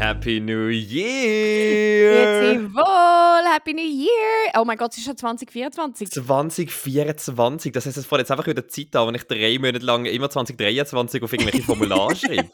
Happy New Year! Jetzt wohl, Happy New Year! Oh mein Gott, es ist schon 2024. 2024, das heißt, es fällt jetzt einfach wieder Zeit an, wenn ich drei Monate lang immer 2023 auf irgendwelche Formulare schreibe.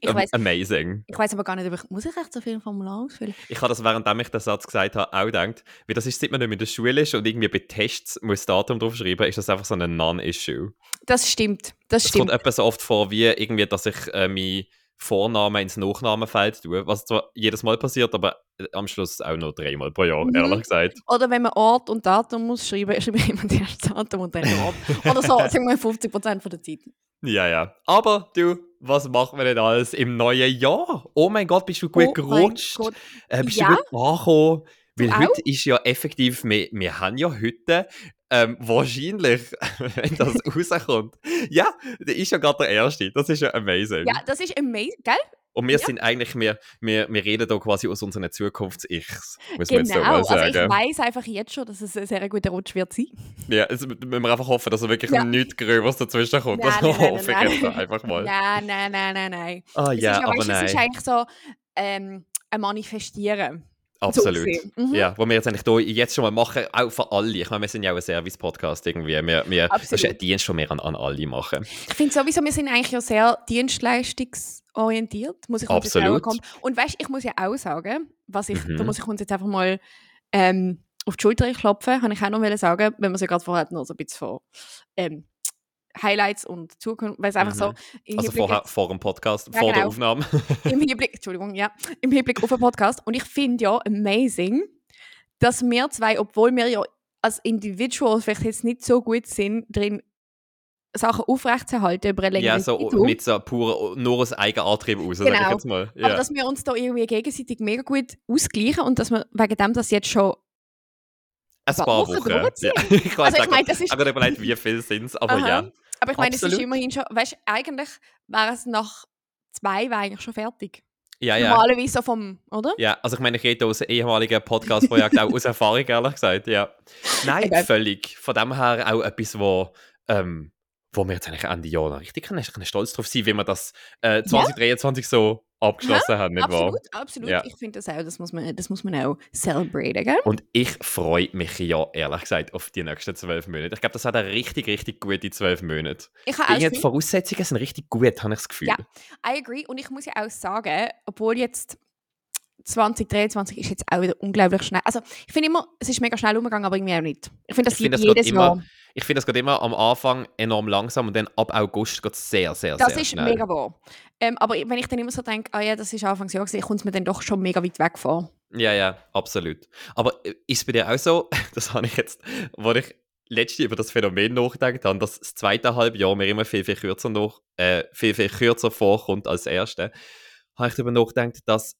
Ich Ähm, weiß, Amazing. ich weiß aber gar nicht, ob ich, muss ich echt so viele Formulare ausfüllen? Ich habe das, während ich den Satz gesagt habe, auch gedacht, weil das ist, seit man nicht mehr in der Schule ist und irgendwie bei Tests muss das Datum draufschreiben, ist das einfach so ein Non-Issue. Das stimmt, das Es kommt stimmt. etwa so oft vor, wie irgendwie, dass ich äh, meinen Vornamen ins Nachnamenfeld tue, was zwar jedes Mal passiert, aber äh, am Schluss auch nur dreimal pro Jahr, Mhm. ehrlich gesagt. Oder wenn man Ort und Datum muss schreiben, schreibe ich immer die erste Datum und dann Ort. Oder so, sagen wir 50% von der Zeit. Ja, ja. Aber du, was machen wir denn alles im neuen Jahr? Oh mein Gott, bist du gut Oh gerutscht? Äh, bist Ja. du gut angekommen? Weil Du heute ist ja effektiv, wir, wir haben ja heute ähm, wahrscheinlich, wenn das rauskommt, ja, der ist ja gerade der Erste. Das ist ja amazing. Ja, das ist amazing, gell? Und wir ja. sind eigentlich, wir, wir, wir reden da quasi aus unseren Zukunfts-Ichs, muss man jetzt so Genau. mal Also ich sagen. weiß einfach jetzt schon, dass es ein sehr guter Rutsch wird sein. ja, jetzt müssen wir einfach hoffen, dass er wirklich Ja. nichts Gröbers dazwischen kommt. Nein, Das nein, nein, hoffe ich jetzt einfach mal. Nein, nein, nein, nein, nein. Es ja, ist ja, aber weißt, nein. Es ist eigentlich so ähm, ein Manifestieren. Absolut. Mhm. Ja, wo wir jetzt eigentlich hier jetzt schon mal machen, auch für alle. Ich meine, wir sind ja auch ein Service-Podcast irgendwie. Wir, wir, das ist ein Dienst, den wir an, an alle machen. Ich finde sowieso, wir sind eigentlich ja sehr dienstleistungsorientiert, muss ich uns Absolut. kommen. Und weißt, ich muss ja auch sagen, was ich, da Mhm. muss ich uns jetzt einfach mal ähm, auf die Schulter klopfen, habe ich auch noch sagen, wenn wir es ja gerade vorher noch so ein bisschen von ähm, Highlights und Zukunft, weil es einfach so Mhm. im Also vorher, vor dem Podcast, Ja, vor der genau. Aufnahme. im Hinblick, Entschuldigung, ja, im Hinblick auf den Podcast. Und ich finde ja amazing, dass wir zwei, obwohl wir ja als Individual vielleicht jetzt nicht so gut sind, drin Sachen aufrechtzuerhalten über eine längere ja, so Zeitraum, mit so pur, nur aus Eigenantrieb raus, sag ich Genau. jetzt mal. aber Ja. dass wir uns da irgendwie gegenseitig mega gut ausgleichen und dass wir wegen dem das jetzt schon Ein paar paar Wochen Wochen. Ja. Ich weiß Also ich meine, das ist- Ich habe überlegt, wie viel sind es, aber Aha. ja. Aber ich meine, es ist Absolut. immerhin schon, weißt du, eigentlich wäre es nach zwei wäre eigentlich schon fertig. Ja, ja. Normalerweise so vom, oder? Ja, also ich meine, ich rede aus ehemaligen Podcast-Projekt auch aus Erfahrung, ehrlich gesagt, ja. Nein, Eben. völlig. Von dem her auch etwas, wo, ähm, wo wir jetzt eigentlich Ende Jahr noch richtig können, können stolz drauf sein, wie wir das äh, 2023 so abgeschlossen haben, nicht wahr? Absolut, absolut. Ja. Ich finde das auch, das muss man, das muss man auch celebraten, gell? Und ich freue mich ja, ehrlich gesagt, auf die nächsten zwölf Monate. Ich glaube, das hat eine richtig, richtig gute zwölf Monate. Ich habe das die Voraussetzungen sind richtig gut, habe ich das Gefühl. Ja. I agree. Und ich muss ja auch sagen, obwohl jetzt 2023 ist jetzt auch wieder unglaublich schnell. Also ich finde immer, es ist mega schnell umgegangen, aber irgendwie auch nicht. Ich finde, das Ich es geht jedes immer Jahr. Ich finde, es geht immer am Anfang enorm langsam und dann ab August geht es sehr, sehr, Das sehr ist schnell. mega wahr. Ähm, aber wenn ich dann immer so denke, ah ja, das ist Anfangsjahr, gewesen, kommt es mir dann doch schon mega weit weg vor. Ja, ja, absolut. Aber äh, ist es bei dir auch so, das habe ich jetzt, wo ich letztens über das Phänomen nachgedacht habe, dass das zweite Halbjahr mir immer viel, viel kürzer, noch, äh, viel, viel kürzer vorkommt als das erste, habe ich darüber nachgedacht, dass,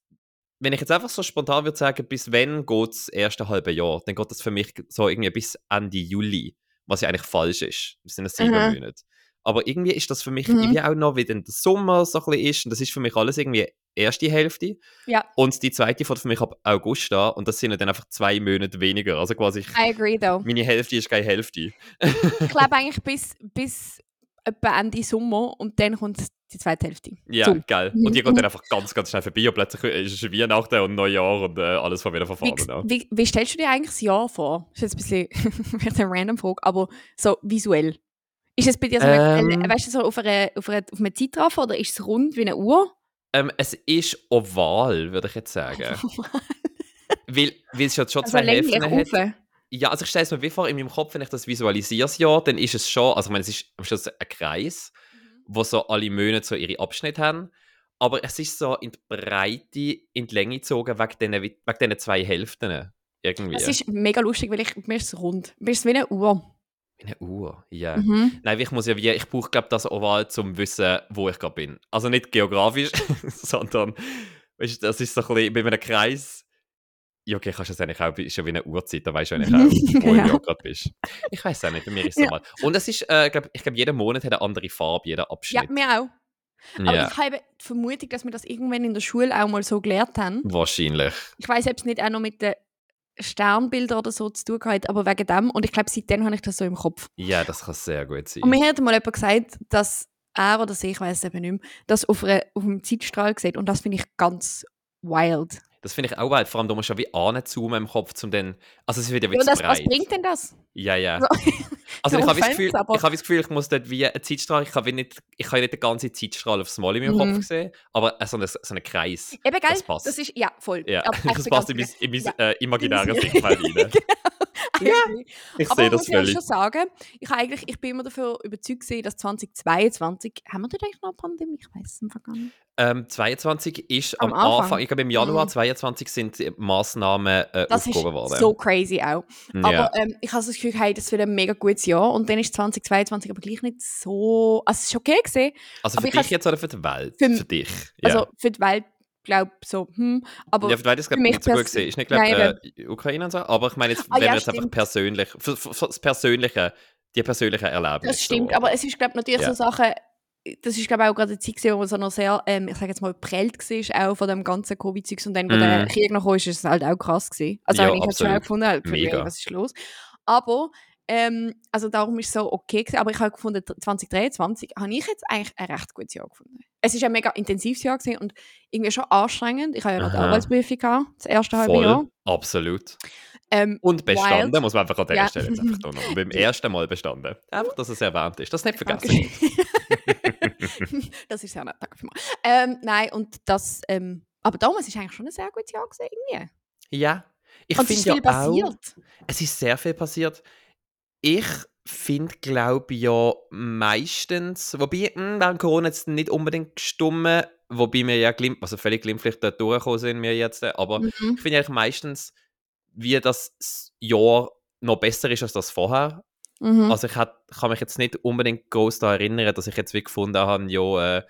wenn ich jetzt einfach so spontan würde sagen, bis wann geht das erste halbe Jahr, dann geht das für mich so irgendwie bis Ende Juli, was ja eigentlich falsch ist. Das sind ja sieben Aha. Monate. Aber irgendwie ist das für mich Mhm. irgendwie auch noch, wie dann der Sommer so ein bisschen ist, und das ist für mich alles irgendwie erste Hälfte. Ja. Und die zweite fängt für mich ab August an und das sind dann einfach zwei Monate weniger. Also quasi, ich, I agree, though. meine Hälfte ist keine Hälfte. Ich glaube eigentlich bis, bis etwa Ende Sommer und dann kommt die zweite Hälfte. Ja, So. geil. Und die geht dann einfach ganz, ganz schnell vorbei und plötzlich ist es Weihnachten und Neujahr und äh, alles von wieder von Wie, wie, wie stellst du dir eigentlich das Jahr vor? Das ist jetzt ein bisschen eine random Frage, aber so visuell. Ist es bei dir so, Ähm. weißt du, so auf, einer, auf, einer, auf einem Zeitraffer oder ist es rund wie eine Uhr? Ähm, es ist oval, würde ich jetzt sagen. weil, weil es schon, schon Also zwei Hälften hat. Ja, also ich stelle es mir wie vor, in meinem Kopf, wenn ich das visualisiere, Jahr, dann ist es schon, also ich meine, es ist am Schluss ein Kreis, wo so alle Monate so ihre Abschnitte haben. Aber es ist so in die Breite, in die Länge gezogen, wegen diesen, wegen diesen zwei Hälften. Irgendwie. Es ist mega lustig, weil ich, mir ist es rund. Mir ist es wie eine Uhr. Wie eine Uhr, ja. Mhm. Nein, ich muss ja wie, ich brauche glaube das Oval, zum wissen, wo ich gerade bin. Also nicht geografisch, sondern, weißt das ist so ein bisschen, bei einem Kreis, ja okay, kannst du das eigentlich auch, ist ja wie eine Uhrzeit, da weißt du eigentlich auch, wo Ja. du gerade bist. Ich weiß auch nicht, bei mir ist es Ja. mal. Und es ist, äh, glaub, ich glaube, jeder Monat hat eine andere Farbe, jeder Ja, Abschnitt. mir auch. Aber Ja, ich habe die Vermutung, dass wir das irgendwann in der Schule auch mal so gelernt haben. wahrscheinlich. Ich weiß, ob es nicht auch noch mit den Sternbildern oder so zu tun hat, aber wegen dem. Und ich glaube, seitdem habe ich das so im Kopf. Ja, das kann sehr gut sein. Und mir hat mal jemand gesagt, dass er oder sie, ich weiß es eben nicht mehr, das auf, einer, auf einem Zeitstrahl sieht. Und das finde ich ganz wild. Das finde ich auch wild. Vor allem, da musst du ja wie anzoomen im Kopf, um dann... Also es wird ja wie Ja, zu das, was breit. bringt denn das? Ja, ja. So. Also No ich habe das Gefühl, aber- ich habe das Gefühl, ich muss dort wie eine Zeitstrahl, ich wie nicht, ich kann nicht den ganzen Zeitstrahl aufs Mal in meinem Mhm. Kopf sehen, aber so einen, so einen Kreis. Eben, gell? Das passt. ist, ja, voll. Ja, das der passt in mein, ganze- in mein Ja. äh, imaginäres In mein- Sichtfeld Ja. Ich Aber sehe muss das ich auch völlig. schon sagen, ich, eigentlich, ich bin immer davon überzeugt, gewesen, dass 2022, haben wir dort eigentlich noch eine Pandemie? Ich weiß es einfach gar nicht. Ähm, 22 ist Am am, Anfang. Anfang. ich glaube im Januar Mhm. 22 sind die Massnahmen äh, Das ist aufgehoben worden. so crazy auch. Aber ähm, ich habe das Gefühl, hey, das wird ein mega gutes Jahr. Und dann ist 2022 aber gleich nicht so. Also, es ist okay gesehen. also für ich dich jetzt oder für die Welt? Für- Für, dich. Ja. Also für die Welt, glaube ich, so, hm. Aber ja, ist für glaube ich nicht so gut gesehen. Ist nicht glaube äh, Ukraine und so, aber ich meine jetzt, Ah, wenn ja, wir jetzt einfach persönlich, für, für, für das persönliche, die persönlichen Erlebnisse. das stimmt. so, aber es ist, glaube ich, natürlich Ja. so Sachen. Das ist, glaube ich, auch gerade eine Zeit, gewesen, wo man so noch sehr, ähm, ich sage jetzt mal, prellt war, auch von dem ganzen Covid-Zeugs. Und dann, wo Mhm. der Krieg noch kam, ist es halt auch krass gewesen. Also, Ja, ich habe es schon auch gefunden, halt, Mega. was ist los? Aber, ähm, also darum ist es so okay gewesen. Aber ich habe gefunden, 2023 habe ich jetzt eigentlich ein recht gutes Jahr gefunden. Es ist ein mega intensives Jahr gewesen und irgendwie schon anstrengend. Ich habe ja noch die. Arbeitsprüfung gehabt, das erste halbe Jahr. Absolut. Ähm, Und bestanden, Wild. muss man einfach an dieser Ja. Stelle jetzt einfach. Und beim ersten Mal bestanden. Einfach, dass es erwähnt ist. Das nicht vergessen. Das ist sehr nett, danke vielmals. Ähm, nein, und das, ähm, aber damals ist eigentlich schon ein sehr gutes Jahr gewesen, irgendwie. Ja. Ich und es ist finde viel ja auch, passiert. es ist sehr viel passiert. Ich finde, glaube ich, ja meistens, wobei, mh, während Corona jetzt nicht unbedingt gestummen, wobei wir ja glim also völlig glimpflich dort durchgekommen sind wir jetzt, aber Mhm. ich finde eigentlich meistens, wie das Jahr noch besser ist als das vorher. Mhm. Also ich hat, kann mich jetzt nicht unbedingt groß daran erinnern, dass ich jetzt wie gefunden habe, ja, äh,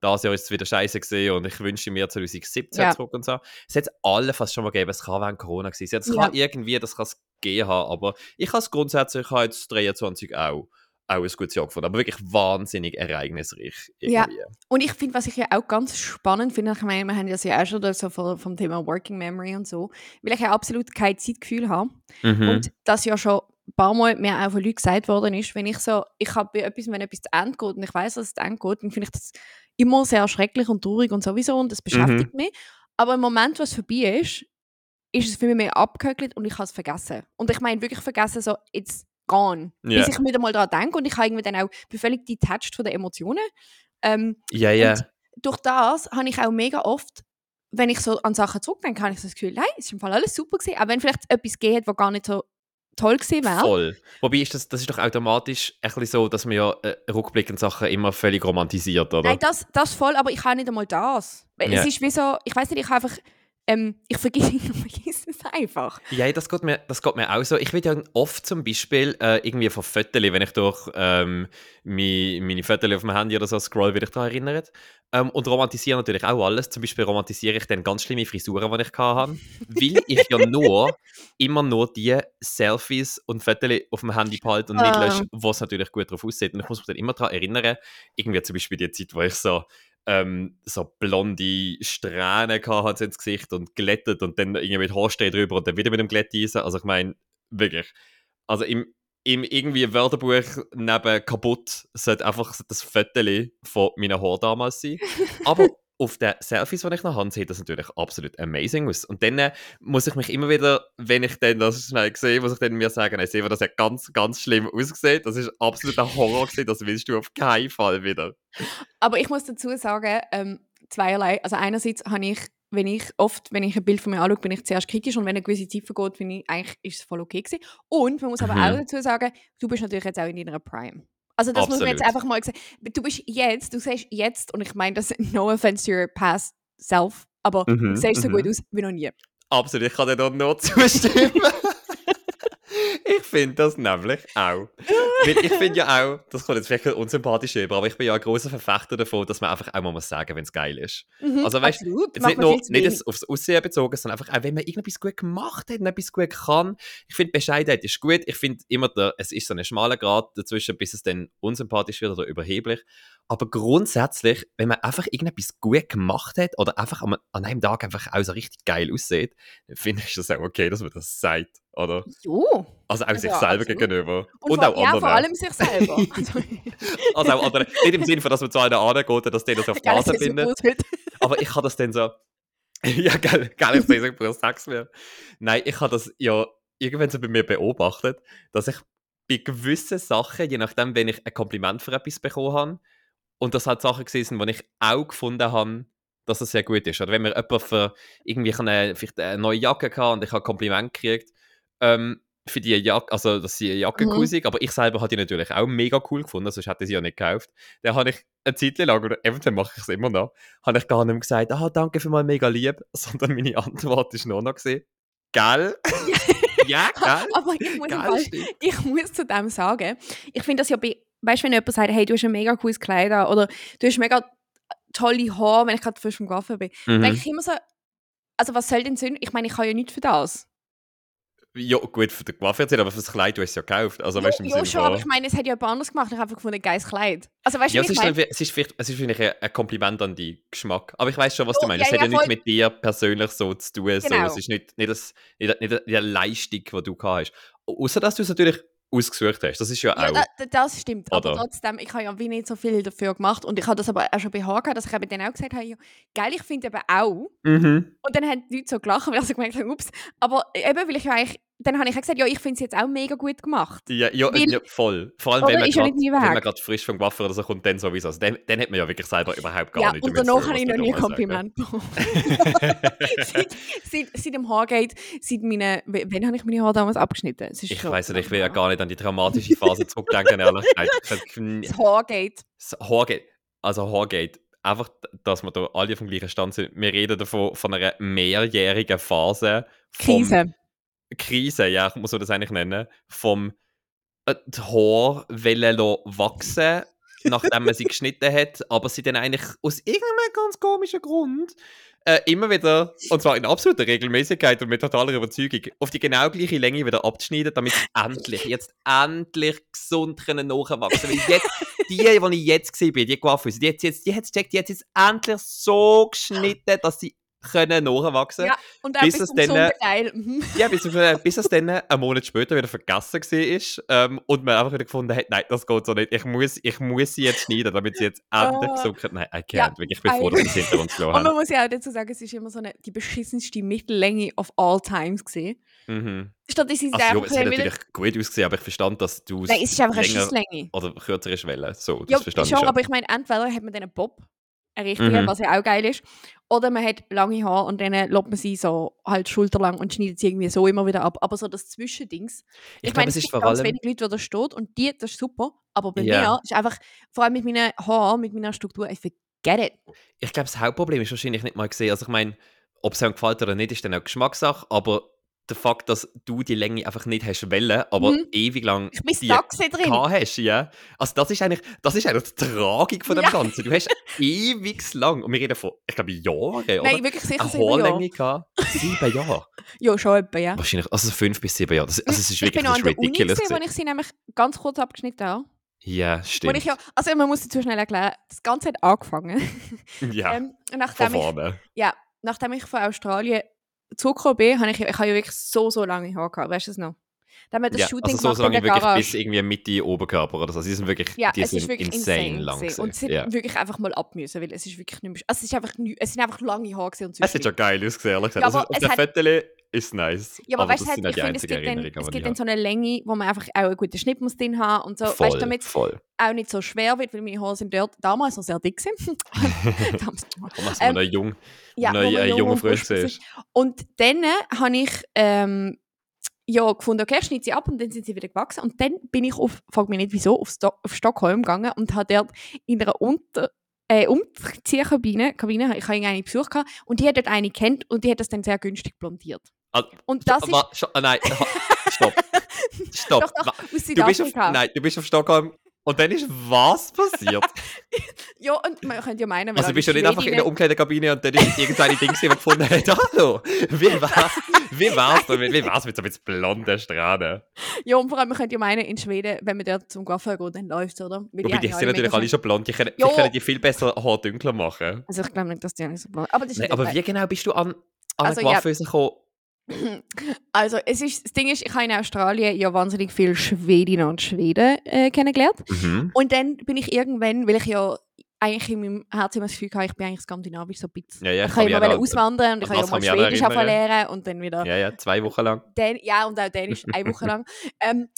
das Jahr ist es wieder scheiße gesehen und ich wünsche mir 2017 Ja. zurück und so. Es hat alle fast schon mal gegeben, es kann während Corona gewesen sein. Es Ja. kann irgendwie, das kann es gehen haben, aber ich habe es grundsätzlich, ich habe jetzt 23 auch, auch ein gutes Jahr gefunden, aber wirklich wahnsinnig ereignisreich Ja. irgendwie. Und ich finde, was ich ja auch ganz spannend finde, ich meine, wir haben das ja auch schon so vom, Thema Working Memory und so, weil ich ja absolut kein Zeitgefühl habe. Mhm. Und das ja schon ein paar Mal mir auch von Leuten gesagt worden ist, wenn ich so, ich habe etwas, wenn etwas zu Ende geht und ich weiß, dass es zu Ende geht, dann finde ich das immer sehr schrecklich und traurig und sowieso und das beschäftigt mich. Aber im Moment, was vorbei ist, ist es für mich mehr abgehökelt und ich habe es vergessen. Und ich meine wirklich vergessen, so, it's gone. Ja. Bis ich wieder mal daran denke und ich habe irgendwie dann auch, völlig detached von den Emotionen. Ähm, ja, ja. und durch das habe ich auch mega oft, wenn ich so an Sachen zurückdenke, habe ich so das Gefühl, nein, es ist im Fall alles super gewesen. Auch wenn vielleicht etwas geht, was gar nicht so toll gewesen wäre. Voll. Wobei ist das, das ist doch automatisch ein bisschen so, dass man ja äh, rückblickend Sachen immer völlig romantisiert, oder? Nein, das, das voll, aber ich habe nicht einmal das. Ja. Es ist wie so, ich weiß nicht, ich habe einfach, ähm, ich vergesse ich vergesse es einfach. Ja, das geht, mir, das geht mir auch so. Ich werde ja oft zum Beispiel äh, irgendwie von Fotos, wenn ich durch ähm, meine, meine Fotos auf dem Handy oder so scroll, werde ich daran erinnert. Ähm, und romantisiere natürlich auch alles. Zum Beispiel romantisiere ich dann ganz schlimme Frisuren, die ich hatte. weil ich ja nur immer nur die Selfies und Fotos auf dem Handy behalte und nicht Ah. lösche, wo es natürlich gut drauf aussieht. Und ich muss mich dann immer daran erinnern, irgendwie zum Beispiel die Zeit, wo ich so ähm, so blonde Strähnen hatte ins Gesicht und glättet und dann irgendwie mit Haarsträhnen drüber und dann wieder mit dem Glätteisen. Also ich meine, wirklich. Also im, im irgendwie Wörterbuch neben kaputt sollte einfach das Foto von meinen Haaren damals sein. Aber auf den Selfies, die ich noch habe, sieht das natürlich absolut amazing aus. Und dann äh, muss ich mich immer wieder, wenn ich dann das schnell sehe, muss ich dann mir sagen, hey, Seva, das hat ganz, ganz schlimm ausgesehen. Das ist absolut ein Horror gewesen, das willst du auf keinen Fall wieder. Aber ich muss dazu sagen, ähm, zweierlei. Also einerseits habe ich, wenn ich oft, wenn ich ein Bild von mir anschaue, bin ich zuerst kritisch und wenn eine gewisse Zeit vergeht, finde ich, eigentlich ist es voll okay gewesen. Und man muss aber Mhm. auch dazu sagen, du bist natürlich jetzt auch in deiner Prime. Also das muss man jetzt Absolut. einfach mal sagen. Du bist jetzt, du siehst jetzt, und ich meine das no offense to your past self, aber Mhm, du siehst so mhm. gut aus wie noch nie. Absolut, ich kann dir dort nur zustimmen. ich finde das nämlich auch. Weil ich finde ja auch, das kommt jetzt vielleicht unsympathisch über, aber ich bin ja ein großer Verfechter davon, dass man einfach auch mal muss sagen, wenn es geil ist. Mhm, Also weißt Macht nicht nur nicht aufs Aussehen bezogen, sondern einfach auch, wenn man irgendetwas gut gemacht hat und etwas gut kann. Ich finde, Bescheidenheit ist gut. Ich finde immer, der, es ist so ein schmaler Grad dazwischen, bis es dann unsympathisch wird oder überheblich. Aber grundsätzlich, wenn man einfach irgendetwas gut gemacht hat oder einfach an, einem Tag einfach auch so richtig geil aussieht, dann finde ich das auch okay, dass man das sagt. Oder? Jo. Also auch Also, sich selber absolut. gegenüber. Und, Und, vor, auch ja, anderen. vor allem sich selber. Also, Also auch anderen. Nicht im Sinne dass man zu einer angeht, dass die das auf die Nase es wird. Aber ich kann das dann so. ja, geil, geil, ich sage, Bruder, sag's mir. Nein, ich habe das ja irgendwann so bei mir beobachtet, dass ich bei gewissen Sachen, je nachdem, wenn ich ein Kompliment für etwas bekommen habe, und das halt Sachen sind, die ich auch gefunden habe, dass es sehr gut ist. Oder wenn mir jemand für irgendwie eine, vielleicht eine neue Jacke hatte und ich habe ein Kompliment gekriegt, ähm, für die Jacke, also dass sie eine Jacke Mhm. cool sind, aber ich selber habe die natürlich auch mega cool gefunden, sonst hätte ich sie ja nicht gekauft. Dann habe ich eine Zeit lang, oder eventuell mache ich es immer noch, habe ich gar nicht mehr gesagt, ah, danke für mal mega lieb, sondern meine Antwort ist nur noch gesehen, gell? ja, gell? Aber ich muss, Geil, Fall, ich muss zu dem sagen, ich finde das ja bei, weißt du, wenn jemand sagt, hey, du hast ein mega cooles Kleid an oder du hast mega tolle Haare, wenn ich gerade frisch vom Coiffeur bin, Mhm. denke ich immer so, also was soll denn Sinn? Ich meine, ich kann ja nichts für das. Ja, gut, für den Coiffeur erzählen, aber für das Kleid, du hast es ja gekauft. Also, weißt ja, Sinne schon, aber ich meine, es hat ja jemand anders gemacht. Ich habe einfach gefunden, geiles Kleid. Also weißt Ja, es ist, dann- es ist vielleicht, es ist vielleicht ein, ein Kompliment an deinen Geschmack. Aber ich weiß schon, was Oh, du meinst. ja, es hat ja, ja nichts voll. mit dir persönlich so zu tun. So. Genau. Es ist nicht, nicht, das, nicht, nicht die Leistung, die du hast. Außer dass du es natürlich ausgesucht hast. Das ist ja, Ja, auch. da, da, das stimmt. Aber Oder? trotzdem, ich habe ja wie nicht so viel dafür gemacht. Und ich habe das aber auch schon bei gehabt, dass ich eben dann auch gesagt habe, ja, geil, ich finde eben auch. Mhm. Und dann haben die Leute so gelacht, weil sie gemerkt haben, ups. Aber eben, weil ich ja eigentlich, dann habe ich auch gesagt, ja, ich finde es jetzt auch mega gut gemacht. Ja, ja, Weil- ja, voll. Vor allem, wenn man grad- wenn gerade frisch vom Coiffeur oder so kommt, dann sowieso. Also, dann, dann hat man ja wirklich selber überhaupt gar ja, nicht und danach habe ich noch nie. Kompliment bekommen. seit, seit, seit dem Haargate, seit meine, w- wann habe ich meine Haare damals abgeschnitten? Ich weiß nicht, ich will ja gar nicht an die traumatische Phase zurückdenken, ehrlich gesagt. Das Haargate. Das Haargate, also Haargate, einfach, dass wir da alle vom gleichen Stand sind. Wir reden davon von einer mehrjährigen Phase. vom- Krise. Krise, ja, muss man das eigentlich nennen. Vom äh, Haar wachsen, nachdem man sie geschnitten hat, aber sie dann eigentlich aus irgendeinem ganz komischen Grund äh, immer wieder, und zwar in absoluter Regelmäßigkeit und mit totaler Überzeugung, auf die genau gleiche Länge wieder abzuschneiden, damit sie endlich, jetzt endlich gesund können nachwachsen Weil jetzt, die, die ich jetzt gesehen bin, die Coiffeuse, die hat jetzt, die hat checkt, die hat jetzt endlich so geschnitten, dass sie können nachwachsen Ja, Und auch bis bis es dann, äh, Teil. Mhm. ja, bis, bis es dann einen Monat später wieder vergessen war ähm, und man einfach wieder gefunden hat, nein, das geht so nicht. Ich muss, ich muss sie jetzt schneiden, damit sie jetzt endlich Ah. gesund wird. Nein, I can't. Ja, Wirklich, ich bin froh, dass wir hinter uns gelassen Und man muss ja auch dazu sagen, es ist immer so eine, die beschissenste Mittellänge of all times gesehen. Mhm. Statt dass sie Also, einfach es hat natürlich gut ausgesehen, aber ich verstand, dass du Nein, es ist einfach eine Schisslänge. oder kürzer ist Welle. So, das Ja, verstand ich schon, schon. aber ich meine, entweder hat man dann einen Bob, einen richtigen, Mhm. was ja auch geil ist, oder man hat lange Haare und dann lässt man sie so halt schulterlang und schneidet sie irgendwie so immer wieder ab. Aber so das Zwischendings. ich Ich, meine, es gibt ganz wenig Leute, die das steht und die, das ist super. Aber bei Ja. mir ist einfach, vor allem mit meinen Haaren, mit meiner Struktur, ich forget it. Ich glaube, das Hauptproblem ist wahrscheinlich nicht mal gesehen. Also ich meine, ob es einem gefällt oder nicht, ist dann auch Geschmackssache, aber der Fakt, dass du die Länge einfach nicht hast wollen, aber Mhm. ewig lang Ich bin die drin. hast, ja. Also das ist eigentlich, das ist eigentlich die Tragik von dem Ja. Ganzen. Du hast ewig lang, und wir reden von, ich glaube, Jahren, Nein, oder? wirklich sicher Eine sieben Jahre. Haarlänge gehabt. Sieben Jahre. Ja, schon etwa, ja. Wahrscheinlich, also fünf bis sieben Jahre. Das, also es ist ich wirklich bin noch das an ist der Uni, ridiculous. wo gewesen. ich sie nämlich ganz kurz abgeschnitten habe. Ja, stimmt. ich ja, also man muss dazu schnell erklären, das Ganze hat angefangen. ja, ähm, von nachdem, ich, vorne. nachdem ich von Australien zurückgekommen bin, habe ich, ich habe ja wirklich so, so lange Haare gehabt, weißt du das noch? Wir das Ja, Shooting also so, so lange wirklich bis irgendwie Mitte Oberkörper oder so. Also die sind wirklich, ja, die es sind ist wirklich insane, insane, lang. gewesen. Und es hat ja. wirklich einfach mal ab müssen, weil es ist wirklich nicht mehr, also es ist einfach, es sind einfach lange Haare und Es hat zwischendurch- schon geil ausgesehen, ehrlich gesagt. Ja, also aber auf es der Fotos ist nice. Ja, aber, weißt du, es die ich finde, es gibt, dann, es gibt dann so eine Länge, wo man einfach auch einen guten Schnitt muss drin haben und so. Voll, weißt du, damit es auch nicht so schwer wird, weil meine Haare sind dort damals noch sehr dick sind. Damals- Thomas, Ähm, ähm, jung, ja, man äh, jung jung frisch siehst. Und dann habe ich ähm, ja, gefunden, okay, ich schneide sie ab und dann sind sie wieder gewachsen. Und dann bin ich auf, frag mich nicht wieso, auf, Sto auf Stockholm gegangen und habe dort in einer Unter äh, Umziehkabine, Kabine, ich habe eine Besuch gehabt, und die hat dort eine kennt und die hat das dann sehr günstig blondiert. Ah, Und das ist... Ah, nein, stopp. Stopp. Doch, doch, Du bist, auf, nein, du bist auf Stockholm und dann ist was passiert? Ja, und man könnte ja meinen, Also bist du nicht einfach in der Umkleidekabine und dann ist irgendeine Ding, die man gefunden hat. Hallo, wie war's? Wie war's, denn- wie war's mit so mit blonden Strahlen? Ja, und vor allem, man könnte ja meinen, in Schweden, wenn man dort zum Coiffeur geht, dann läuft es, oder? Weil Wobei, die haben sind natürlich alle schon blond. Die können, die können die viel besser Haar dunkler machen. Also ich glaube nicht, dass die nicht so blond Aber das ist Nein, nicht aber wie genau bist du an, an Also, eine ja. Gekommen? Also, es ist, das Ding ist, ich habe in Australien ja wahnsinnig viele Schwedinnen und Schweden äh, kennengelernt. Mhm. Und dann bin ich irgendwann, weil ich ja eigentlich in meinem Herzen immer das Gefühl gehabt, ich bin eigentlich skandinavisch so ein bisschen. Ja, ja, ich kann immer wollen auswandern und ich an kann ja mal Schwedisch lernen und dann wieder Ja, ja, zwei Wochen lang. Dän ja, und auch Dänisch eine Woche lang. Ähm,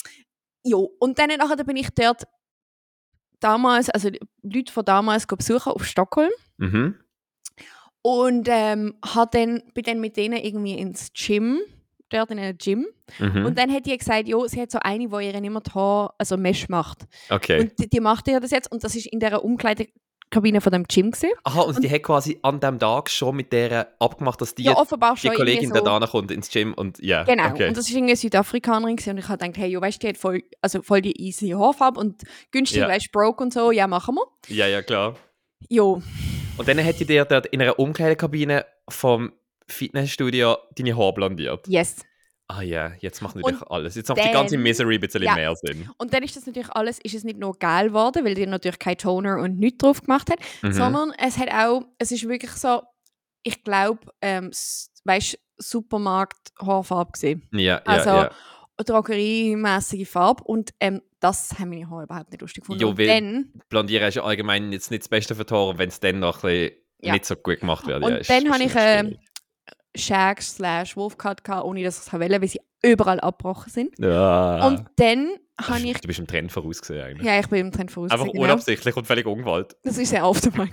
jo, und dann nachher bin ich dort damals, also Leute von damals besuchen auf Stockholm Mhm. Und ähm, hat dann, bin dann mit denen irgendwie ins Gym, dort in einem Gym. Mhm. Und dann hat die gesagt, jo, sie hat so eine, die ihr immer die Haare, also Mesh macht. okay. Und die, die macht ihr das jetzt und das ist in dieser Umkleidekabine von dem Gym gewesen. Aha, und, die hat quasi an dem Tag schon mit der abgemacht, dass die, Ja, die Kollegin so. da kommt ins Gym und ja. Genau, Okay. und das ist irgendwie eine Südafrikanerin gewesen. und ich habe gedacht, hey, jo, weißt du, die hat voll, also voll die easy Haarfarbe und günstig, Ja. weißt du, broke und so, ja, machen wir. ja, ja, klar. Jo, Und dann hat die dir dort in einer Umkleidekabine vom Fitnessstudio deine Haare blondiert. yes. Ah ja, jetzt macht Und natürlich alles. Jetzt macht die ganze dann- Misery ein bisschen Ja. mehr Sinn. Und dann ist das natürlich alles, ist es nicht nur geil geworden, weil die natürlich kein Toner und nichts drauf gemacht hat, Mhm. sondern es hat auch, es ist wirklich so, ich glaube, ähm, weißt Supermarkt Haarfarbe gesehen. Ja, ja, Also ja. Drogeriemäßige Farbe und ähm, das haben meine Haare überhaupt nicht lustig gefunden. Jo, weil- dann, Blondieren ist ja allgemein jetzt nicht das Beste für die Haare, wenn es dann noch ein bisschen Ja. nicht so gut gemacht wird. Und ja, ist- dann habe ich, schon ähm, schwierig. Shag slash Wolfcut gehabt, ohne dass ich es wollte, weil sie überall abgebrochen sind. ja. Und dann habe ich, Du bist im Trend vorausgesehen eigentlich. ja, ich bin im Trend voraus. Einfach genau. unabsichtlich und völlig ungewollt. Das ist sehr oft einmal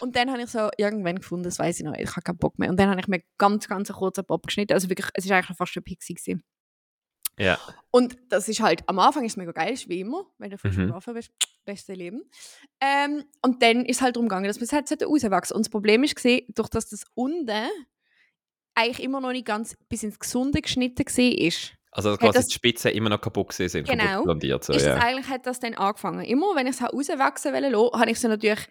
und dann habe ich so irgendwann gefunden, das weiß ich noch, ich habe keinen Bock mehr. Und dann habe ich mir ganz, ganz einen kurzen Bob geschnitten. Also wirklich, es ist eigentlich fast ein Pixie gewesen. Ja. Und das ist halt, am Anfang ist es mega geil, ist wie immer, wenn du frisch Mhm. geworfen bist, beste Leben. Ähm, und dann ist es halt darum gegangen, dass man es halt rauswachsen. Und das Problem ist gesehen, durch dass das unten eigentlich immer noch nicht ganz bis ins Gesunde geschnitten gesehen ist. Also Hat quasi das- die Spitzen immer noch kaputt gewesen sind, Genau. kaputt blondiert. So, ist ja. das eigentlich hat das dann angefangen. Immer wenn ich es rauswachsen wollte, habe ich sie natürlich